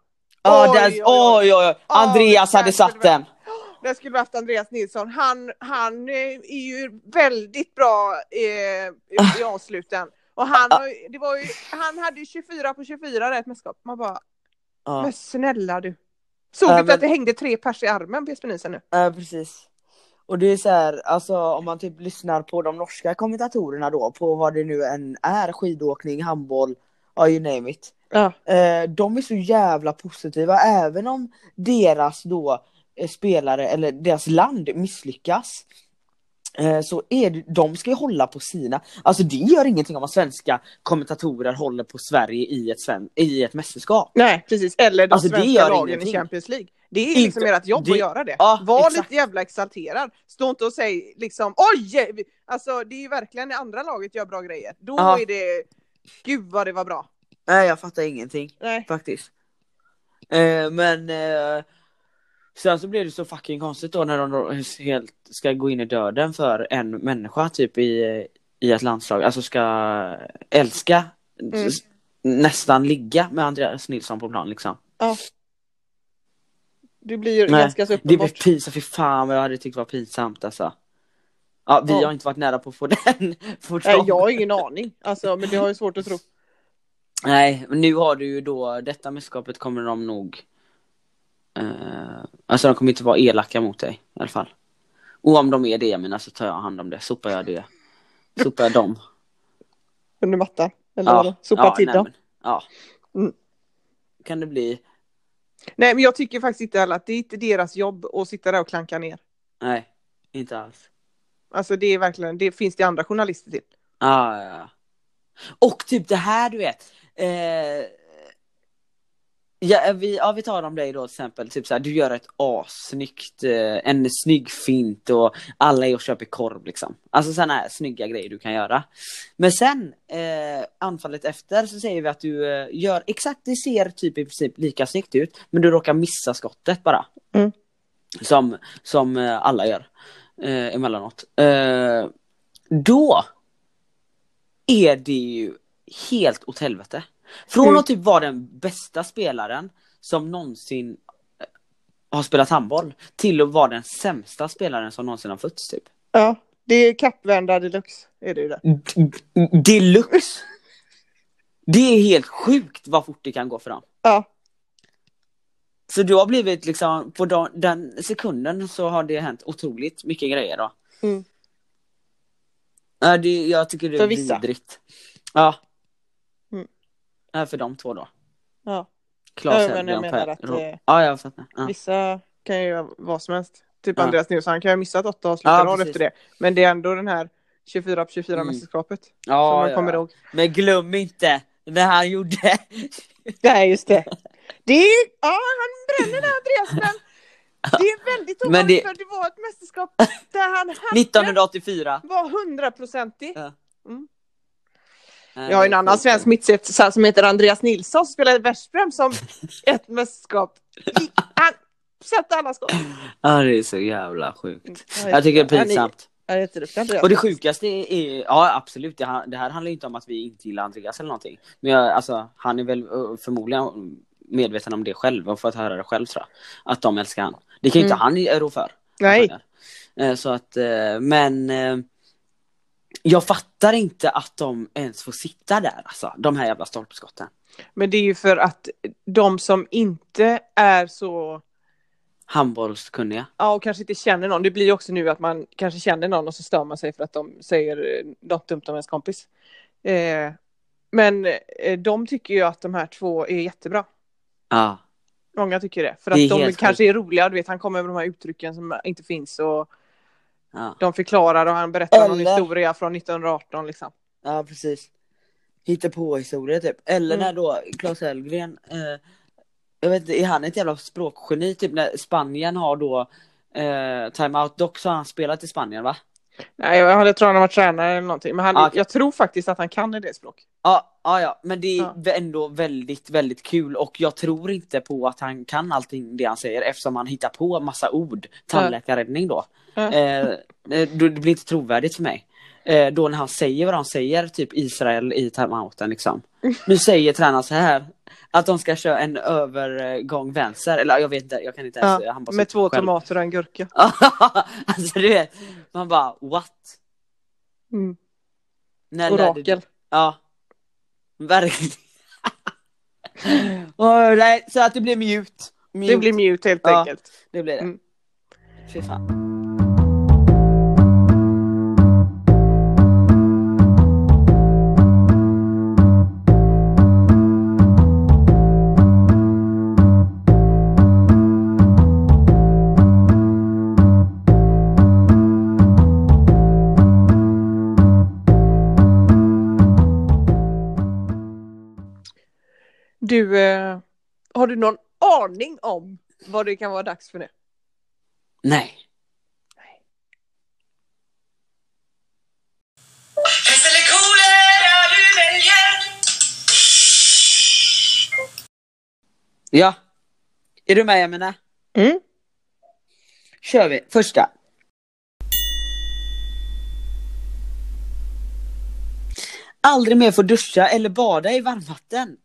Speaker 1: Ja, där,
Speaker 2: oj, oj.
Speaker 1: oj, oj. Andreas hade satt den.
Speaker 2: Där skulle vi haft Andreas Nilsson. Han, han eh, är ju väldigt bra eh, i, i avsluten. Och han, ju- det var ju, han hade ju 24 på 24 där ett mästerskap. Man bara,
Speaker 1: Ja.
Speaker 2: men snälla du. Såg du inte
Speaker 1: men-
Speaker 2: att det hängde tre pers i armen på Jesper Nielsen nu?
Speaker 1: Ja precis. Och det är så här, alltså om man typ lyssnar på de norska kommentatorerna då på vad det nu än är, skidåkning, handboll, ja you name it.
Speaker 2: Ja.
Speaker 1: Eh, de är så jävla positiva även om deras då spelare eller deras land misslyckas. Eh, så är det, de ska ju hålla på sina, alltså det gör ingenting om att svenska kommentatorer håller på Sverige i ett, sven, i ett mästerskap.
Speaker 2: Nej, precis. Eller de
Speaker 1: Alltså,
Speaker 2: svenska lagen
Speaker 1: ingenting.
Speaker 2: i Champions League. Det är liksom ert jobb
Speaker 1: det-
Speaker 2: att göra det.
Speaker 1: Ja,
Speaker 2: Var
Speaker 1: exakt.
Speaker 2: lite jävla exalterad. Stå inte och säg liksom oj! Alltså det är ju verkligen det andra laget gör bra grejer. Då
Speaker 1: Ja.
Speaker 2: är det, gud vad det var bra.
Speaker 1: Nej jag fattar ingenting.
Speaker 2: Nej.
Speaker 1: faktiskt. Eh, men eh, sen så blev det så fucking konstigt då när de då helt ska gå in i döden för en människa typ i, i ett landslag, alltså ska älska,
Speaker 2: Mm.
Speaker 1: nästan ligga med Andreas Nilsson på plan liksom.
Speaker 2: Ja. Det blir ju
Speaker 1: Nej,
Speaker 2: ganska så
Speaker 1: Det blev
Speaker 2: uppenbart.
Speaker 1: pinsamt, fy fan vad jag hade tyckt var pinsamt alltså. Ja, vi
Speaker 2: Ja.
Speaker 1: har inte varit nära på att få den.
Speaker 2: Nej, jag har ingen aning. Alltså, men det har jag svårt att tro.
Speaker 1: Nej, men nu har du ju då, detta mästerskapet kommer de nog eh, Alltså de kommer inte vara elaka mot dig i alla fall. Och om de är det, men så tar jag hand om det, sopar jag det. Sopar jag dem.
Speaker 2: Under mattan. Eller vadå? Sopa
Speaker 1: ja,
Speaker 2: till
Speaker 1: nej,
Speaker 2: dem.
Speaker 1: men, Ja.
Speaker 2: Mm.
Speaker 1: Kan det bli,
Speaker 2: Nej, men jag tycker faktiskt inte heller att det är inte deras jobb att sitta där och klanka ner.
Speaker 1: nej, inte alls.
Speaker 2: Alltså det är verkligen, det finns det andra journalister till.
Speaker 1: Ja, ja, ja. Och typ det här du vet. Eh, ja, vi, ja, vi tar om dig då till exempel. Typ så här, du gör ett assnyggt, eh, en snygg fint och alla är och köper korv liksom. Alltså sådana här snygga grejer du kan göra. Men sen eh, anfallet efter så säger vi att du eh, gör exakt, det ser typ i princip lika snyggt ut. Men du råkar missa skottet bara.
Speaker 2: Mm.
Speaker 1: Som, som eh, alla gör eh, emellanåt. Eh, då är det ju helt åt helvete. Från
Speaker 2: Mm.
Speaker 1: att typ vara den bästa spelaren som någonsin eh, har spelat handboll till att vara den sämsta spelaren som någonsin har fötts typ.
Speaker 2: Ja, det är kappvända deluxe. Är det ju där.
Speaker 1: D- d- Deluxe! Det är helt sjukt vad fort det kan gå för dem.
Speaker 2: Ja,
Speaker 1: Så du har blivit liksom, på de, den sekunden så har det hänt otroligt mycket grejer då.
Speaker 2: Mm.
Speaker 1: Ja, det, jag tycker det är vidrigt. Ja. Ja, för de två då.
Speaker 2: ja.
Speaker 1: Claes
Speaker 2: Ja, men jag menar att, eh,
Speaker 1: Ja, jag fattar. Ja.
Speaker 2: Vissa kan ju göra vad som helst. Typ
Speaker 1: Ja.
Speaker 2: Andreas Nilsson, han kan ju ha missat åtta avslut
Speaker 1: Ja,
Speaker 2: efter det. Men det är ändå den här 24 på 24
Speaker 1: Mm.
Speaker 2: mästerskapet. som
Speaker 1: Ja,
Speaker 2: man
Speaker 1: ja.
Speaker 2: kommer ihåg.
Speaker 1: Men glöm inte när han gjorde
Speaker 2: Nej, just det. Det är, ja, han bränner det Andreas, men det är väldigt
Speaker 1: Men
Speaker 2: ovanligt
Speaker 1: det-
Speaker 2: för det var ett mästerskap där han hade
Speaker 1: 1984.
Speaker 2: var hundraprocentig.
Speaker 1: Ja.
Speaker 2: Mm. Jag har en annan svensk mittset som heter Andreas Nilsson som spelade i Veszprem som ett mästerskap. Han satte alla skott.
Speaker 1: Ja, det är så jävla sjukt.
Speaker 2: Ja,
Speaker 1: Jag tycker det är pinsamt. Och det sjukaste är, ja absolut, det, här- det här handlar inte om att vi inte gillar Andreas eller någonting. Men jag, alltså, han är väl eh, förmodligen medveten om det själv och fått höra det själv tror jag. Att de älskar han. Det kan ju inte
Speaker 2: Mm.
Speaker 1: han rå för.
Speaker 2: Nej.
Speaker 1: Eh, Så att, eh, men jag fattar inte att de ens får sitta där alltså, de här jävla stolpskotten.
Speaker 2: Men det är ju för att de som inte är så,
Speaker 1: Handbollskunniga.
Speaker 2: ja och kanske inte känner någon, det blir ju också nu att man kanske känner någon och så stör man sig för att de säger eh, något dumt om ens kompis. Eh, men eh, de tycker ju att de här två är jättebra.
Speaker 1: Ja.
Speaker 2: Många tycker det. För
Speaker 1: Det
Speaker 2: att de
Speaker 1: helt
Speaker 2: kanske är roliga, du vet han kommer med de här uttrycken som inte finns och
Speaker 1: Ja,
Speaker 2: de förklarar och han berättar någon
Speaker 1: Eller-
Speaker 2: historia från 1918 liksom.
Speaker 1: ja precis. Hitta på historia typ. Eller
Speaker 2: Mm.
Speaker 1: när då Claes Hellgren, eh, jag vet inte, är han ett jävla språkgeni? Typ när Spanien har då eh, timeout. Dock så har han spelat i Spanien va?
Speaker 2: Nej, jag, tror han har varit tränare eller någonting. Men han,
Speaker 1: Ah,
Speaker 2: jag tror faktiskt att han kan det språk.
Speaker 1: Ja, ja, ja, men det är vä- ändå väldigt, väldigt kul och jag tror inte på att han kan allting det han säger eftersom han hittar på massa ord. Tandläkarräddning då. Eh, eh, då det blir inte trovärdigt för mig. Eh, då när han säger vad han säger, typ Israel i timeouten liksom. Nu säger tränaren så här. Att de ska köra en övergång vänster, eller jag vet inte, jag kan inte ens
Speaker 2: Ja, med två
Speaker 1: själv.
Speaker 2: tomater och en gurka.
Speaker 1: alltså du vet, man bara what?
Speaker 2: Mm.
Speaker 1: När lärde du-
Speaker 2: Orakel.
Speaker 1: Ja. Verkligen. Och, nej, så att det blev mjukt. Mute.
Speaker 2: Det blir mute helt
Speaker 1: Ja.
Speaker 2: enkelt.
Speaker 1: Det blir det.
Speaker 2: Mm.
Speaker 1: Fy fan.
Speaker 2: Du, eh, har du någon aning om vad det kan vara dags för nu?
Speaker 1: Nej.
Speaker 3: Pest eller kolera du väljer
Speaker 1: Ja. Är du med Emina?
Speaker 2: Mm.
Speaker 1: Kör vi. Första. Aldrig mer få duscha eller bada i varmvatten.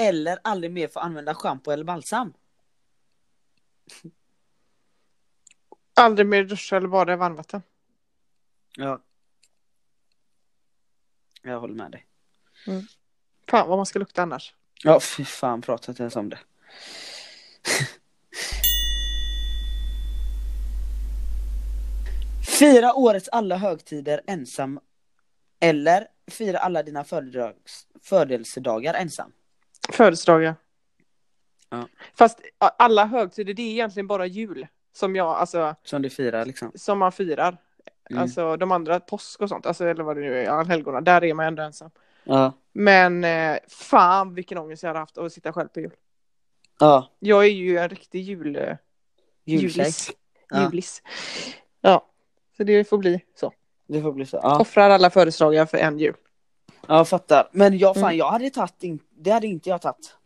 Speaker 1: Eller aldrig mer få använda schampo eller balsam.
Speaker 2: Aldrig mer duscha eller bada i varmvatten.
Speaker 1: Ja. Jag håller med dig.
Speaker 2: Fan vad man ska lukta annars.
Speaker 1: Ja, fy fan, prata inte ens om det. Fira årets alla högtider ensam. Eller fira alla dina födelsedagar ensam.
Speaker 2: Födelsedagar.
Speaker 1: Ja.
Speaker 2: Fast alla högtider, det är egentligen bara jul. Som jag, alltså,
Speaker 1: Som du firar liksom.
Speaker 2: som man firar.
Speaker 1: Mm.
Speaker 2: Alltså de andra, påsk och sånt, alltså, eller vad det nu är, allhelgona, där är man ändå ensam.
Speaker 1: Ja.
Speaker 2: Men eh, fan vilken ångest jag hade haft av att sitta själv på jul.
Speaker 1: Ja.
Speaker 2: Jag är ju en riktig jul, eh, julis.
Speaker 1: Ja.
Speaker 2: Julis. Ja, så det får bli så.
Speaker 1: Det får bli så. Ja,
Speaker 2: Offrar alla födelsedagar för en jul.
Speaker 1: Jag fattar. Men jag, fan,
Speaker 2: Mm.
Speaker 1: jag hade tagit, in... det hade inte jag tagit.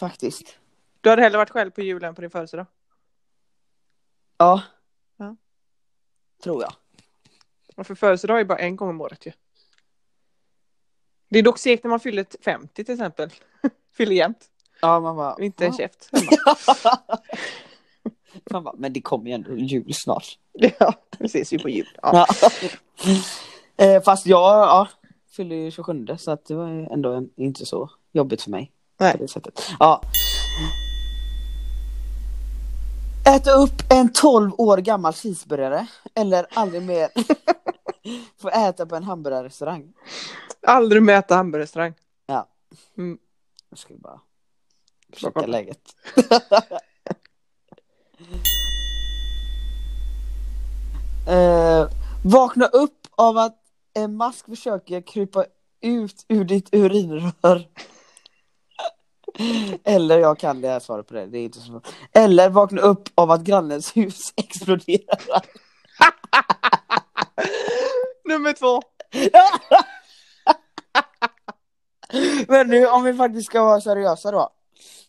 Speaker 1: Faktiskt.
Speaker 2: Du hade hellre varit själv på julen på din födelsedag.
Speaker 1: Ja.
Speaker 2: Ja.
Speaker 1: Tror jag.
Speaker 2: Och för födelsedag är bara en gång om året ju. Det är dock segt när man fyller 50 till exempel. fyller jämt.
Speaker 1: Ja, man bara...
Speaker 2: Inte en käft.
Speaker 1: Man bara, men det kommer ju ändå jul snart.
Speaker 2: ja, vi ses ju på jul. Ja.
Speaker 1: eh, fast jag ja, fyller ju 27 så att det var ändå en, inte så jobbigt för mig.
Speaker 2: Nej.
Speaker 1: På det sättet. Ja. Äta upp en 12 år gammal cheeseburgare eller aldrig mer få äta på en hamburgerrestaurang.
Speaker 2: Aldrig mäta hamburgerrestaurang.
Speaker 1: Ja.
Speaker 2: Mm.
Speaker 1: Jag skulle bara
Speaker 2: kolla.
Speaker 1: läget. eh, vakna upp av att en mask försöker krypa ut ur ditt urinrör. Eller jag kan det här svaret på det, det är inte så. Eller vakna upp av att grannens hus exploderar.
Speaker 2: Nummer två.
Speaker 1: Men nu om vi faktiskt ska vara seriösa då.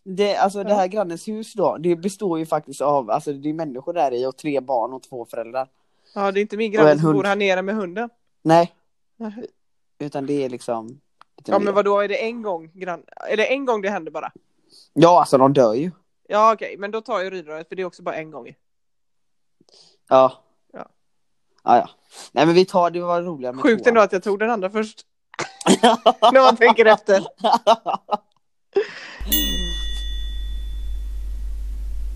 Speaker 1: Det, alltså det här grannens hus då, det består ju faktiskt av, alltså det är människor där i och tre barn och två föräldrar.
Speaker 2: Ja, det är inte min granne som bor här nere med hunden.
Speaker 1: Nej,
Speaker 2: Nej.
Speaker 1: utan det är liksom
Speaker 2: Ja, men vad då är det en gång grann... Är det en gång det händer bara?
Speaker 1: Ja, alltså de dör ju.
Speaker 2: Ja, okej, men då tar jag urinröret för det är också bara en gång.
Speaker 1: Ja.
Speaker 2: Ja.
Speaker 1: Ja, ja. Nej men vi tar, det var roligare med
Speaker 2: Sjukt ändå att jag tog den andra först. När man tänker efter.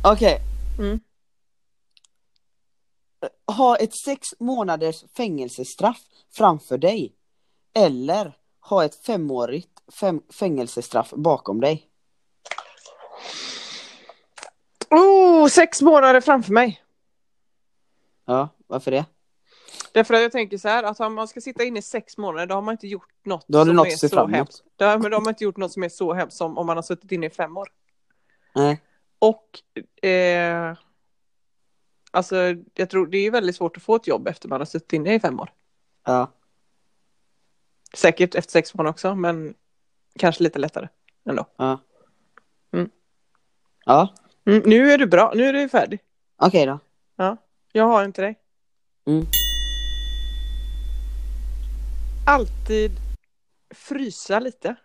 Speaker 1: Okej.
Speaker 2: Mm.
Speaker 1: Ha ett sex månaders fängelsestraff framför dig. Eller ha ett femårigt fem fängelsestraff bakom dig.
Speaker 2: Oh, sex månader framför mig.
Speaker 1: Ja, varför det?
Speaker 2: Därför att jag tänker så här, att om man ska sitta inne i sex månader, då har man inte gjort något
Speaker 1: Då har
Speaker 2: som
Speaker 1: något
Speaker 2: är så hemskt. Då, men då har man inte gjort något som är så hemskt som om man har suttit inne i fem år.
Speaker 1: Nej.
Speaker 2: Och eh, alltså, jag tror det är väldigt svårt att få ett jobb efter man har suttit inne i fem år.
Speaker 1: Ja.
Speaker 2: Säkert efter sex månader också, men kanske lite lättare ändå.
Speaker 1: Ja.
Speaker 2: Mm.
Speaker 1: Ja,
Speaker 2: Mm, nu är du bra, nu är du färdig.
Speaker 1: okej då.
Speaker 2: Jag har inte dig.
Speaker 1: Mm.
Speaker 2: Alltid frysa lite.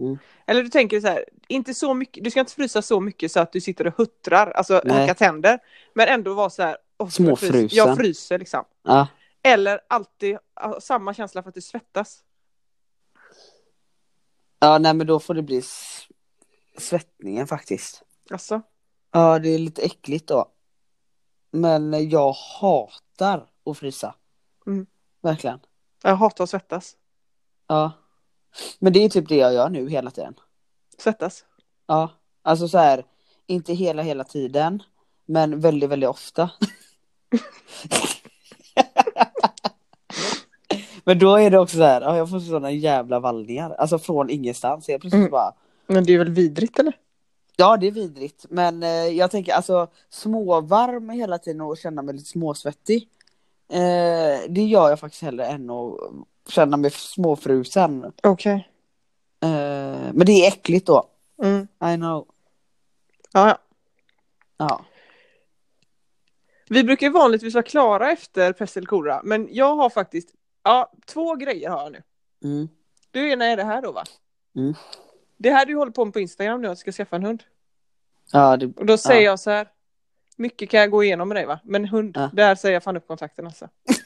Speaker 1: Mm.
Speaker 2: Eller du tänker så här, inte så mycket, du ska inte frysa så mycket så att du sitter och huttrar, alltså
Speaker 1: Nej.
Speaker 2: hacka tänder. Men ändå vara så här, jag
Speaker 1: Småfrusen.
Speaker 2: Jag fryser liksom.
Speaker 1: Ja.
Speaker 2: Eller alltid samma känsla för att du svettas.
Speaker 1: ja, nej men då får det bli svettningen faktiskt.
Speaker 2: Alltså,
Speaker 1: Ja, det är lite äckligt då. Men jag hatar att frysa.
Speaker 2: Mm.
Speaker 1: Verkligen.
Speaker 2: jag hatar att svettas.
Speaker 1: Ja. Men det är typ det jag gör nu hela tiden.
Speaker 2: Svettas.
Speaker 1: Ja. Alltså så här, inte hela hela tiden. Men väldigt, väldigt ofta. men då är det också så här, ja, jag får sådana jävla vallningar. Alltså från ingenstans. Jag plötsligt
Speaker 2: Mm.
Speaker 1: bara,
Speaker 2: Men det är väl vidrigt eller?
Speaker 1: Ja det är vidrigt men eh, jag tänker alltså småvarm hela tiden och känna mig lite småsvettig. Eh, det gör jag faktiskt hellre än att känna mig småfrusen.
Speaker 2: Okej.
Speaker 1: Eh, men det är äckligt då.
Speaker 2: Mm.
Speaker 1: I know.
Speaker 2: Ja, ja.
Speaker 1: Ja.
Speaker 2: Vi brukar ju vanligtvis vara klara efter pest eller kolera, men jag har faktiskt, ja, två grejer har jag nu.
Speaker 1: Mm.
Speaker 2: Du ena är det här då va?
Speaker 1: Mm.
Speaker 2: Det här du håller på med på Instagram nu, att du ska skaffa en hund.
Speaker 1: Ja, det,
Speaker 2: Och då säger
Speaker 1: Ja.
Speaker 2: jag så här, mycket kan jag gå igenom med dig va, men hund,
Speaker 1: Ja.
Speaker 2: där säger jag fan upp kontakten alltså.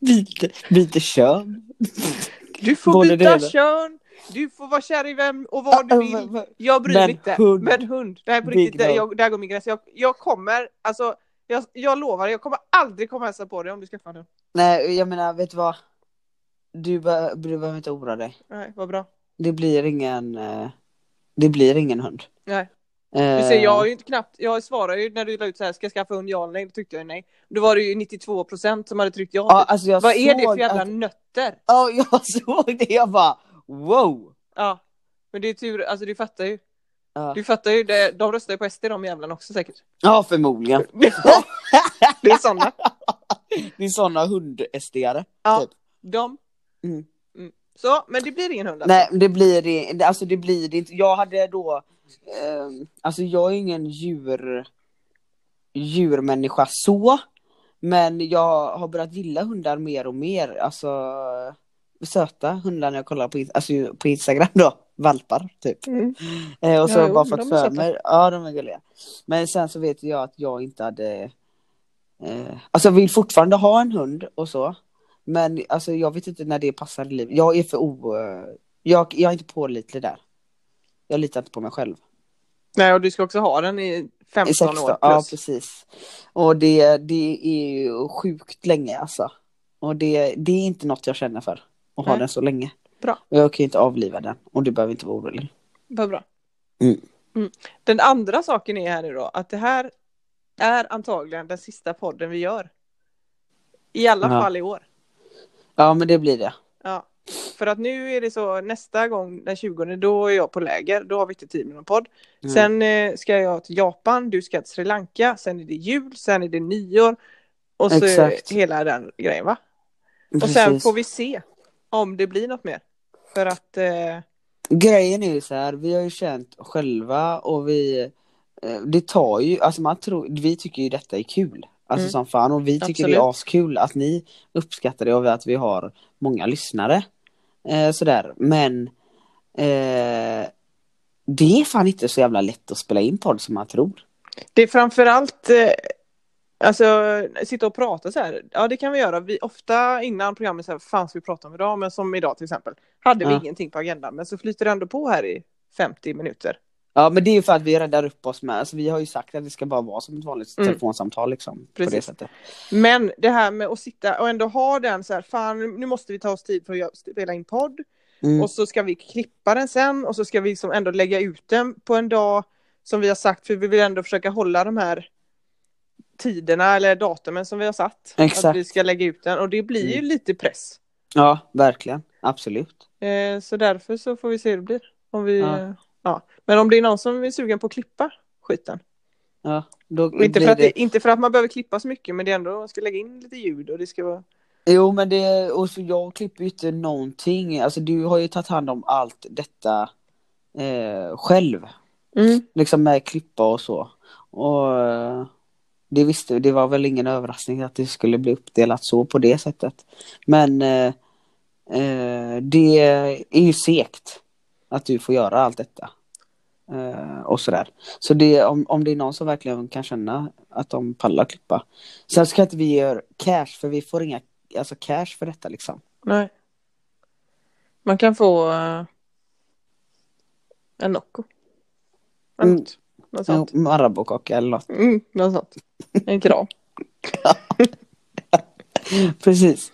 Speaker 1: byter, byter kön.
Speaker 2: Du får
Speaker 1: Både det
Speaker 2: byta
Speaker 1: ena.
Speaker 2: kön, du får vara kär i vem och vad du vill. Jag bryr mig inte.
Speaker 1: hund.
Speaker 2: Men hund, det här är på riktigt,
Speaker 1: no.
Speaker 2: jag, där går min gräns. Jag, jag kommer, alltså, jag, jag lovar, jag kommer aldrig komma och hälsa på dig om du skaffar en hund.
Speaker 1: Nej jag menar vet du vad? Du, be- du behöver inte oroa dig.
Speaker 2: Nej, vad bra.
Speaker 1: Det blir ingen, eh, det blir ingen hund.
Speaker 2: Nej.
Speaker 1: Eh,
Speaker 2: Du ser, jag har ju inte knappt, jag svarade ju när du la ut så här, ska jag skaffa hund ja eller nej? Då tyckte jag nej. Då var det ju 92 procent som hade tryckt ja.
Speaker 1: ja,
Speaker 2: typ.
Speaker 1: alltså
Speaker 2: Vad är det för jävla
Speaker 1: att-
Speaker 2: nötter?
Speaker 1: Ja, jag såg det. Jag bara wow.
Speaker 2: Ja. Men det är tur, alltså du fattar ju.
Speaker 1: Ja,
Speaker 2: Du fattar ju, det, de röstar ju på SD de jävlarna också säkert.
Speaker 1: ja förmodligen.
Speaker 2: Det är sådana.
Speaker 1: Det är sådana hund-SDare.
Speaker 2: Ja,
Speaker 1: Typ.
Speaker 2: de.
Speaker 1: Mm.
Speaker 2: Mm. Så, men det blir ingen hund alltså?
Speaker 1: Nej, det blir det- Alltså det blir det inte. Jag hade då. Ehm, alltså jag är ingen djur. Djurmänniska så. Men jag har börjat gilla hundar mer och mer. Alltså söta hundar när jag kollar på, alltså, på Instagram då. Valpar typ.
Speaker 2: Mm.
Speaker 1: Eh, och så
Speaker 2: Ja,
Speaker 1: bara fått för mig. Ja de är gulliga. Men sen så vet jag att jag inte hade. Eh, alltså jag vill fortfarande ha en hund och så. Men alltså jag vet inte när det passar i livet. Jag är för o... eh, Jag, jag är inte pålitlig där. Jag litar inte på mig själv.
Speaker 2: Nej, och du ska också ha den i 15
Speaker 1: I 16,
Speaker 2: år
Speaker 1: ja
Speaker 2: plus.
Speaker 1: precis. Och det, det är ju sjukt länge alltså. Och det, det är inte något jag känner för. Att ha
Speaker 2: Nej.
Speaker 1: den så länge.
Speaker 2: Bra.
Speaker 1: Och jag kan ju inte avliva den. Och du behöver inte vara orolig.
Speaker 2: Vad bra.
Speaker 1: Mm.
Speaker 2: Mm. Den andra saken är här nu då, att det här är antagligen den sista podden vi gör. I alla
Speaker 1: Ja.
Speaker 2: fall i år.
Speaker 1: Ja men det blir det.
Speaker 2: Ja. För att nu är det så, nästa gång den 20 då är jag på läger, då har vi inte tid med någon podd.
Speaker 1: Mm.
Speaker 2: Sen eh, ska jag till Japan, du ska till Sri Lanka, sen är det jul, sen är det nyår. Och så
Speaker 1: Exakt.
Speaker 2: hela den grejen va? Och sen får vi se om det blir något mer. För att eh,
Speaker 1: Grejen är ju så här, vi har ju känt själva och vi eh, Det tar ju, alltså man tror, vi tycker ju detta är kul Alltså
Speaker 2: Mm.
Speaker 1: som fan och vi tycker det
Speaker 2: Absolut.
Speaker 1: är askul att ni uppskattar det och att vi har många lyssnare eh, Sådär, men eh, Det är fan inte så jävla lätt att spela in podd som man tror
Speaker 2: det är framförallt eh, Alltså sitta och prata så här, ja det kan vi göra. Vi, ofta innan programmet så här, fan ska vi prata om idag? Men som idag till exempel, hade vi
Speaker 1: Ja.
Speaker 2: ingenting på agendan. Men så flyter det ändå på här i 50 minuter.
Speaker 1: Ja men det är ju för att vi räddar upp oss med, alltså vi har ju sagt att det ska bara vara som ett vanligt
Speaker 2: Mm.
Speaker 1: telefonsamtal liksom På det
Speaker 2: Precis.
Speaker 1: sättet
Speaker 2: Men det här med att sitta och ändå ha den så här, fan nu måste vi ta oss tid för att spela in podd.
Speaker 1: mm.
Speaker 2: Och så ska vi klippa den sen och så ska vi liksom ändå lägga ut den på en dag som vi har sagt för vi vill ändå försöka hålla de här tiderna eller datumen som vi har satt. Att
Speaker 1: Exakt.
Speaker 2: vi ska lägga ut den och det blir ju
Speaker 1: Mm.
Speaker 2: lite press.
Speaker 1: Ja verkligen, absolut
Speaker 2: Eh, så därför så får vi se hur det blir. Om vi,
Speaker 1: Ja.
Speaker 2: Ja. Men om det är någon som är sugen på att klippa skiten.
Speaker 1: Ja, då
Speaker 2: inte, för att det, inte för att man behöver klippa så mycket men det är ändå, man ska lägga in lite ljud och det ska vara...
Speaker 1: Jo men det, och så jag klipper ju inte någonting, alltså du har ju tagit hand om allt detta eh, själv. Liksom med klippa och så. Och eh, det visste det var väl ingen överraskning att det skulle bli uppdelat så på det sättet. Men eh, eh, det är ju segt att du får göra allt detta. Eh, och sådär. Så det, om, om det är någon som verkligen kan känna att de pallar klippa. Sen ska inte vi göra cash för vi får inga alltså cash för detta liksom.
Speaker 2: Nej. Man kan få eh, en Nocco.
Speaker 1: Mm.
Speaker 2: något. Något sånt.
Speaker 1: Maraboukaka eller något.
Speaker 2: Mm, något sånt. En kram.
Speaker 1: Precis.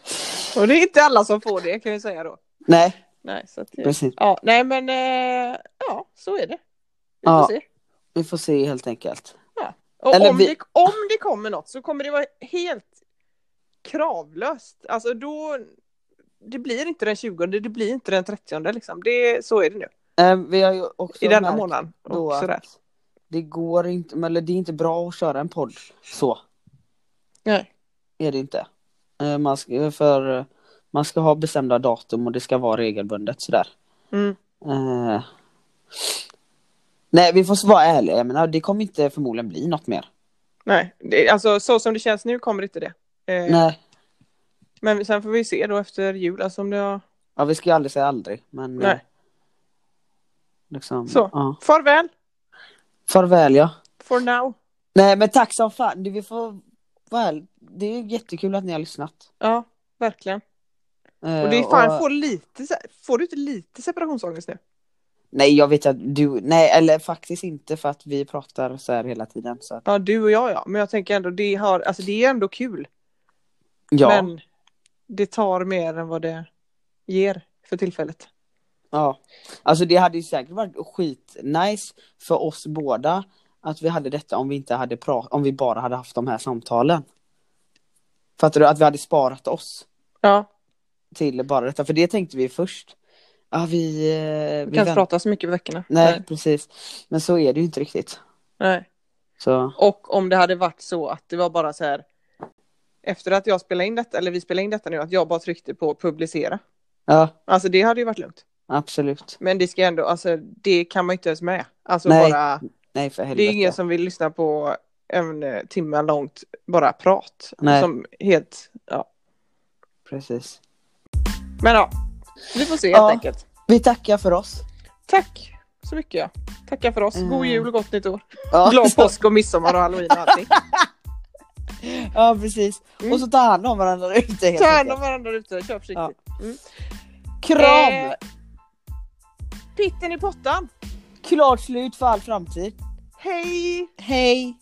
Speaker 2: Och det är inte alla som får det kan jag säga då.
Speaker 1: Nej,
Speaker 2: Nej, så att,
Speaker 1: precis.
Speaker 2: ja, nej men eh, ja, så är det. Vi får
Speaker 1: Ja.
Speaker 2: se.
Speaker 1: Vi får se helt enkelt.
Speaker 2: Och
Speaker 1: Eller
Speaker 2: om,
Speaker 1: vi-
Speaker 2: det, om det kommer något så kommer det vara helt kravlöst. Alltså då, det blir inte den 20, det blir inte den 30 liksom. Det, så är det nu.
Speaker 1: Eh, vi har ju också
Speaker 2: I denna månaden.
Speaker 1: då att det går inte, eller det är inte bra att köra en podd så.
Speaker 2: Nej.
Speaker 1: Är det inte. Eh, man ska, för eh, man ska ha bestämda datum och det ska vara regelbundet sådär.
Speaker 2: Mm.
Speaker 1: Eh, nej, vi får vara ärliga. Jag menar, det kommer inte förmodligen bli något mer.
Speaker 2: Nej, det, alltså så som det känns nu kommer inte det. Eh,
Speaker 1: Nej,
Speaker 2: Men sen får vi se då efter jul, alltså om det har...
Speaker 1: ja, vi ska ju aldrig säga aldrig. Men
Speaker 2: Nej.
Speaker 1: eh, liksom,
Speaker 2: Så.
Speaker 1: Ja.
Speaker 2: Farväl,
Speaker 1: Farväl ja.
Speaker 2: for now.
Speaker 1: Nej men tack som fan. Du, Vi får ärlig. Det är jättekul att ni har lyssnat.
Speaker 2: Ja, verkligen.
Speaker 1: Eh,
Speaker 2: Och det är fan,
Speaker 1: och-
Speaker 2: får, lite, får du inte lite separationsångest nu?
Speaker 1: Nej jag vet att du, nej eller faktiskt inte för att vi pratar så här hela tiden. Så att,
Speaker 2: Ja, du och jag ja. Men jag tänker ändå, det, har, alltså, det är ändå kul.
Speaker 1: ja,
Speaker 2: Men det tar mer än vad det ger för tillfället.
Speaker 1: ja. Alltså det hade ju säkert varit skitnice för oss båda att vi hade detta om vi inte hade pratat, om vi bara hade haft de här samtalen. Fattar du? Att vi hade sparat oss
Speaker 2: Ja,
Speaker 1: till bara detta, för det tänkte vi först. Ja vi...
Speaker 2: vi
Speaker 1: vi
Speaker 2: kan inte prata så mycket i veckorna.
Speaker 1: Nej, precis. Men så är det ju inte riktigt.
Speaker 2: Nej.
Speaker 1: Så,
Speaker 2: Och om det hade varit så att det var bara så här efter att jag spelade in detta, eller vi spelade in detta nu, att jag bara tryckte på publicera.
Speaker 1: ja,
Speaker 2: Alltså det hade ju varit lugnt.
Speaker 1: absolut.
Speaker 2: Men det ska ändå, alltså det kan man inte ens med. Alltså
Speaker 1: Nej,
Speaker 2: bara,
Speaker 1: Nej för
Speaker 2: det
Speaker 1: helvete.
Speaker 2: är ingen som vill lyssna på en eh, timme långt bara prat.
Speaker 1: Nej.
Speaker 2: Som helt, ja.
Speaker 1: Precis.
Speaker 2: Men ja, vi får se
Speaker 1: Ja.
Speaker 2: helt enkelt.
Speaker 1: Vi tackar för oss.
Speaker 2: Tack så mycket ja. Tackar för oss. God
Speaker 1: Mm.
Speaker 2: jul och gott nytt år.
Speaker 1: Ja,
Speaker 2: Glad påsk och midsommar och halloween och allting.
Speaker 1: ja precis.
Speaker 2: Mm.
Speaker 1: Och så ta hand om varandra ute
Speaker 2: Ta hand om varandra ute, kör försiktigt.
Speaker 1: Ja.
Speaker 2: Mm.
Speaker 1: Kram!
Speaker 2: Eh, Pitten i pottan.
Speaker 1: Klart slut för all framtid.
Speaker 2: Hej!
Speaker 1: Hej!